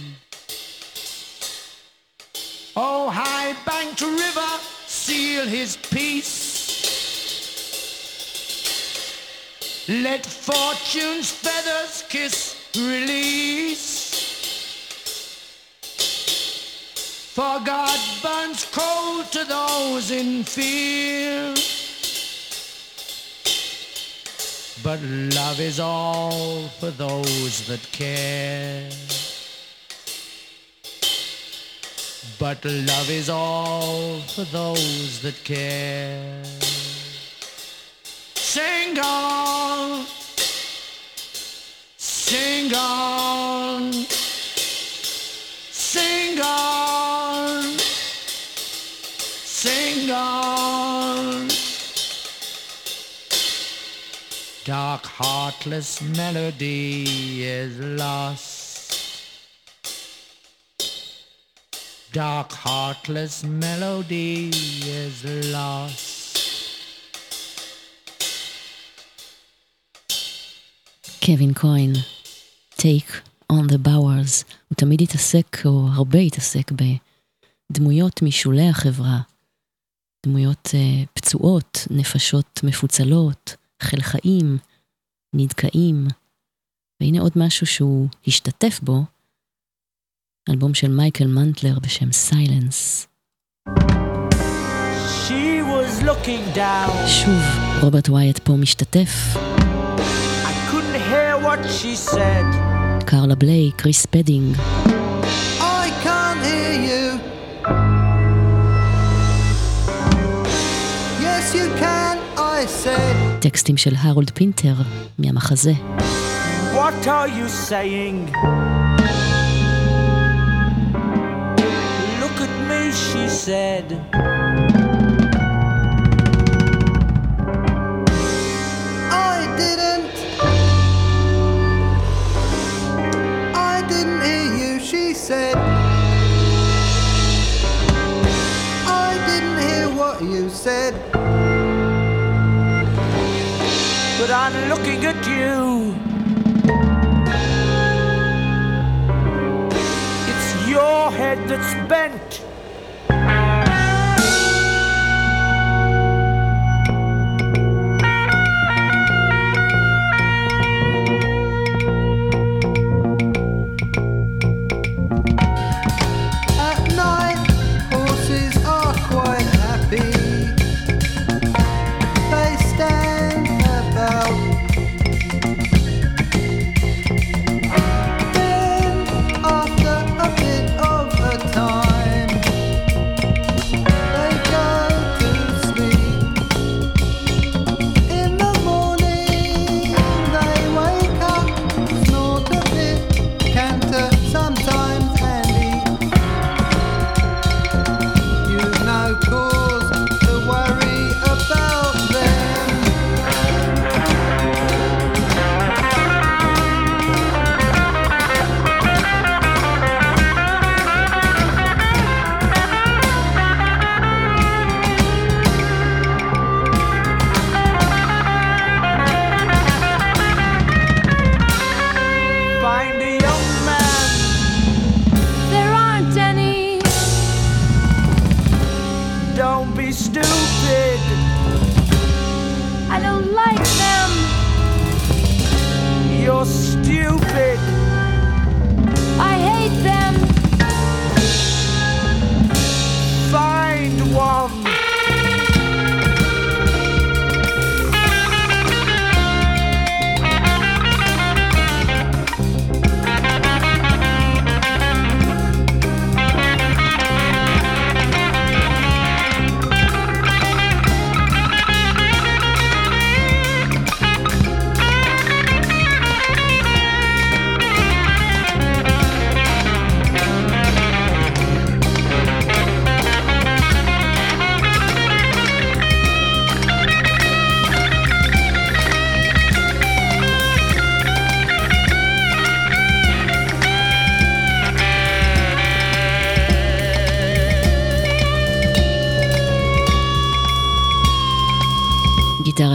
Oh, high banked river, seal his peace. Let fortune's feathers kiss release. For God burns cold to those in fear. But love is all for those that care. But love is all for those that care. Sing on, sing on, sing on, sing on. dark, heartless melody is lost. Dark, heartless melody is lost. קווין כהן, Take on the Bowers, הוא תמיד התעסק, או הרבה התעסק, בדמויות משולי החברה. דמויות uh, פצועות, נפשות מפוצלות, חלכאים, נדכאים. והנה עוד משהו שהוא השתתף בו, אלבום של מייקל מנטלר בשם Silence. שוב, רוברט וייאט פה משתתף. קרלה בליי, קריס ספדינג. טקסטים של הרולד פינטר מהמחזה. What are you saying? She said. I didn't. I didn't hear you, she said. I didn't hear what you said. But I'm looking at you. It's your head that's bent.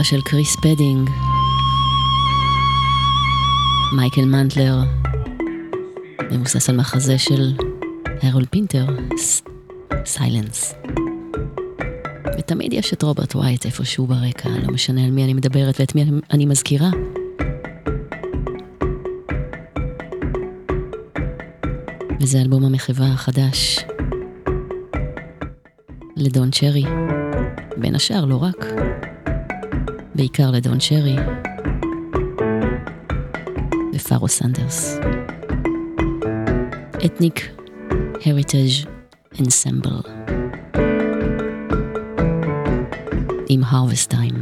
של קריס ספדינג, מייקל מנטלר, מבוסס על מחזה של הרול פינטר, Silence. ותמיד יש את רוברט וייאט איפשהו ברקע, לא משנה על מי אני מדברת ואת מי אני מזכירה. וזה אלבום המחווה החדש לדון צ'רי, בין השאר, לא רק. בעיקר לדון שרי ופארו סנדרס. אתניק הריטג' אנסמבל עם הרווסט טיים.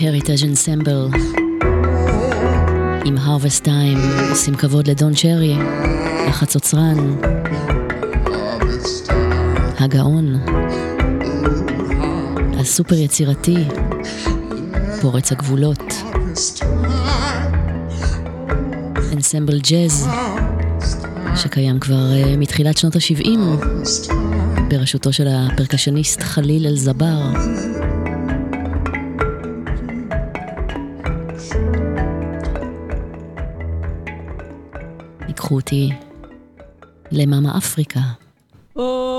Heritage Ensemble. עם Harvest Time, עושים כבוד לדון שרי, החצוצרן, הגאון, הסופר יצירתי, פורץ הגבולות, אנסמבל ג'אז, שקיים כבר uh, מתחילת שנות ה-70, בראשותו של הפרקשניסט חליל אל-זבר. לקחו אותי למאמה אפריקה. Oh.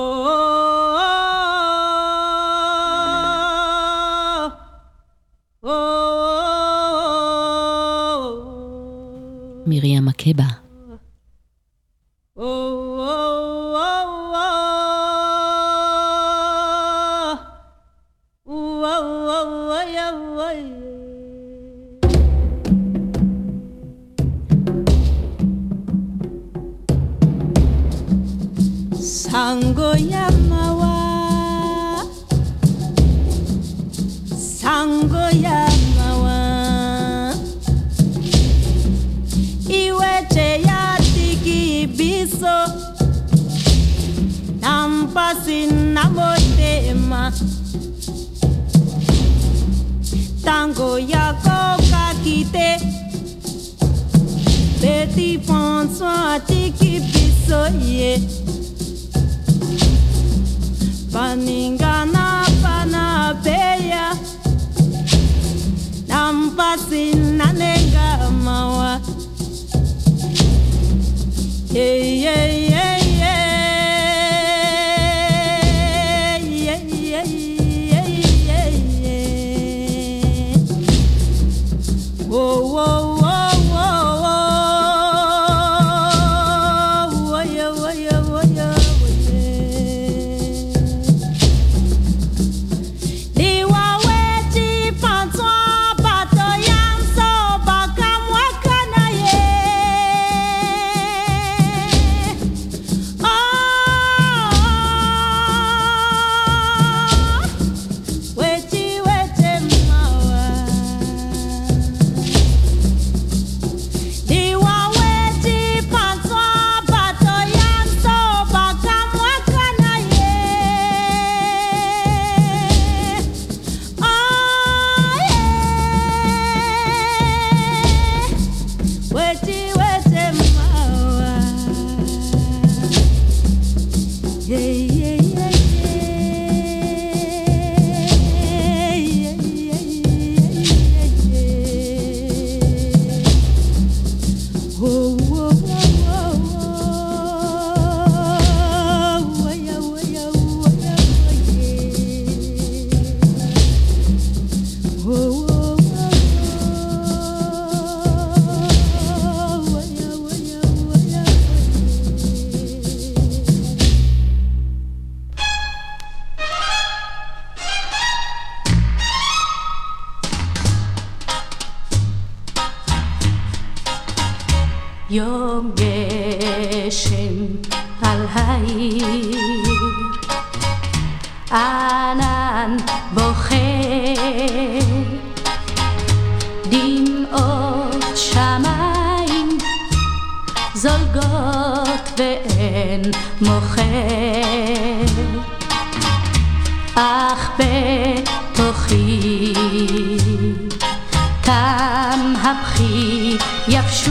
Yapşu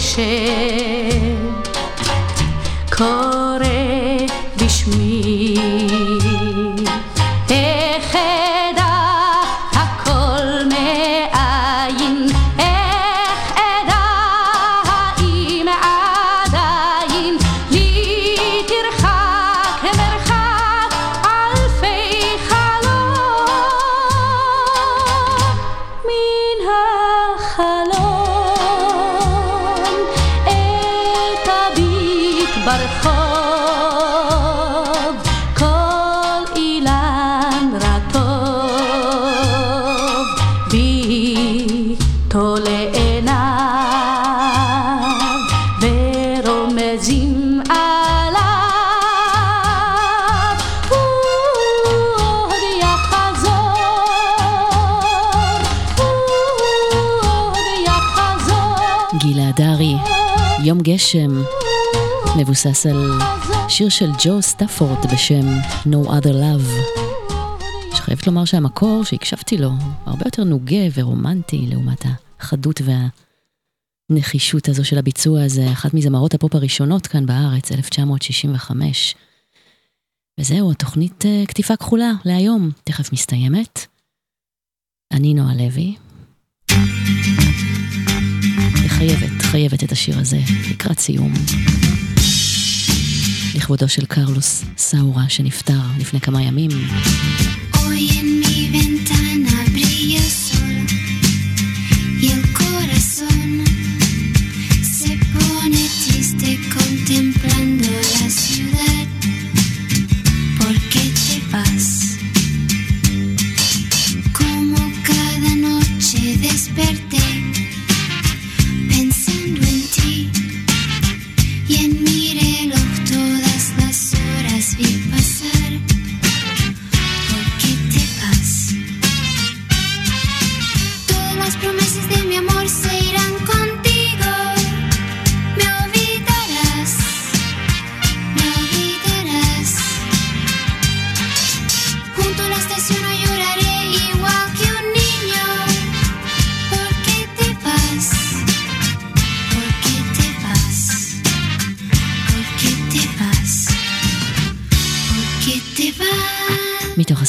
wishing. מבוסס על שיר של ג'ו סטאפורד בשם No Other Love. שחייבת לומר שהמקור שהקשבתי לו הרבה יותר נוגה ורומנטי לעומת החדות והנחישות הזו של הביצוע הזה, אחת מזמרות הפופ הראשונות כאן בארץ, 1965. וזהו, התוכנית uh, קטיפה כחולה להיום, תכף מסתיימת. אני נועה לוי. וחייבת, חייבת את השיר הזה לקראת סיום. לכבודו של קרלוס סאורה שנפטר לפני כמה ימים. Hoy en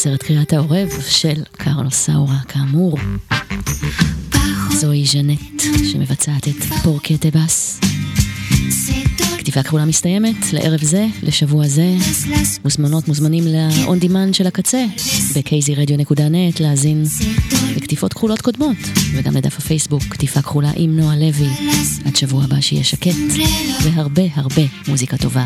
הסרט קריאת העורב של קרלוס סאורה, כאמור. זוהי ז'נט שמבצעת את פורקטה בס. כתיבה כחולה מסתיימת לערב זה, לשבוע זה. מוזמנות, מוזמנים ל-on demand של הקצה, ב-kzradio.net, להאזין לכתיפות כחולות קודמות, וגם לדף הפייסבוק, כתיפה כחולה עם נועה לוי. עד שבוע הבא שיהיה שקט, והרבה הרבה מוזיקה טובה.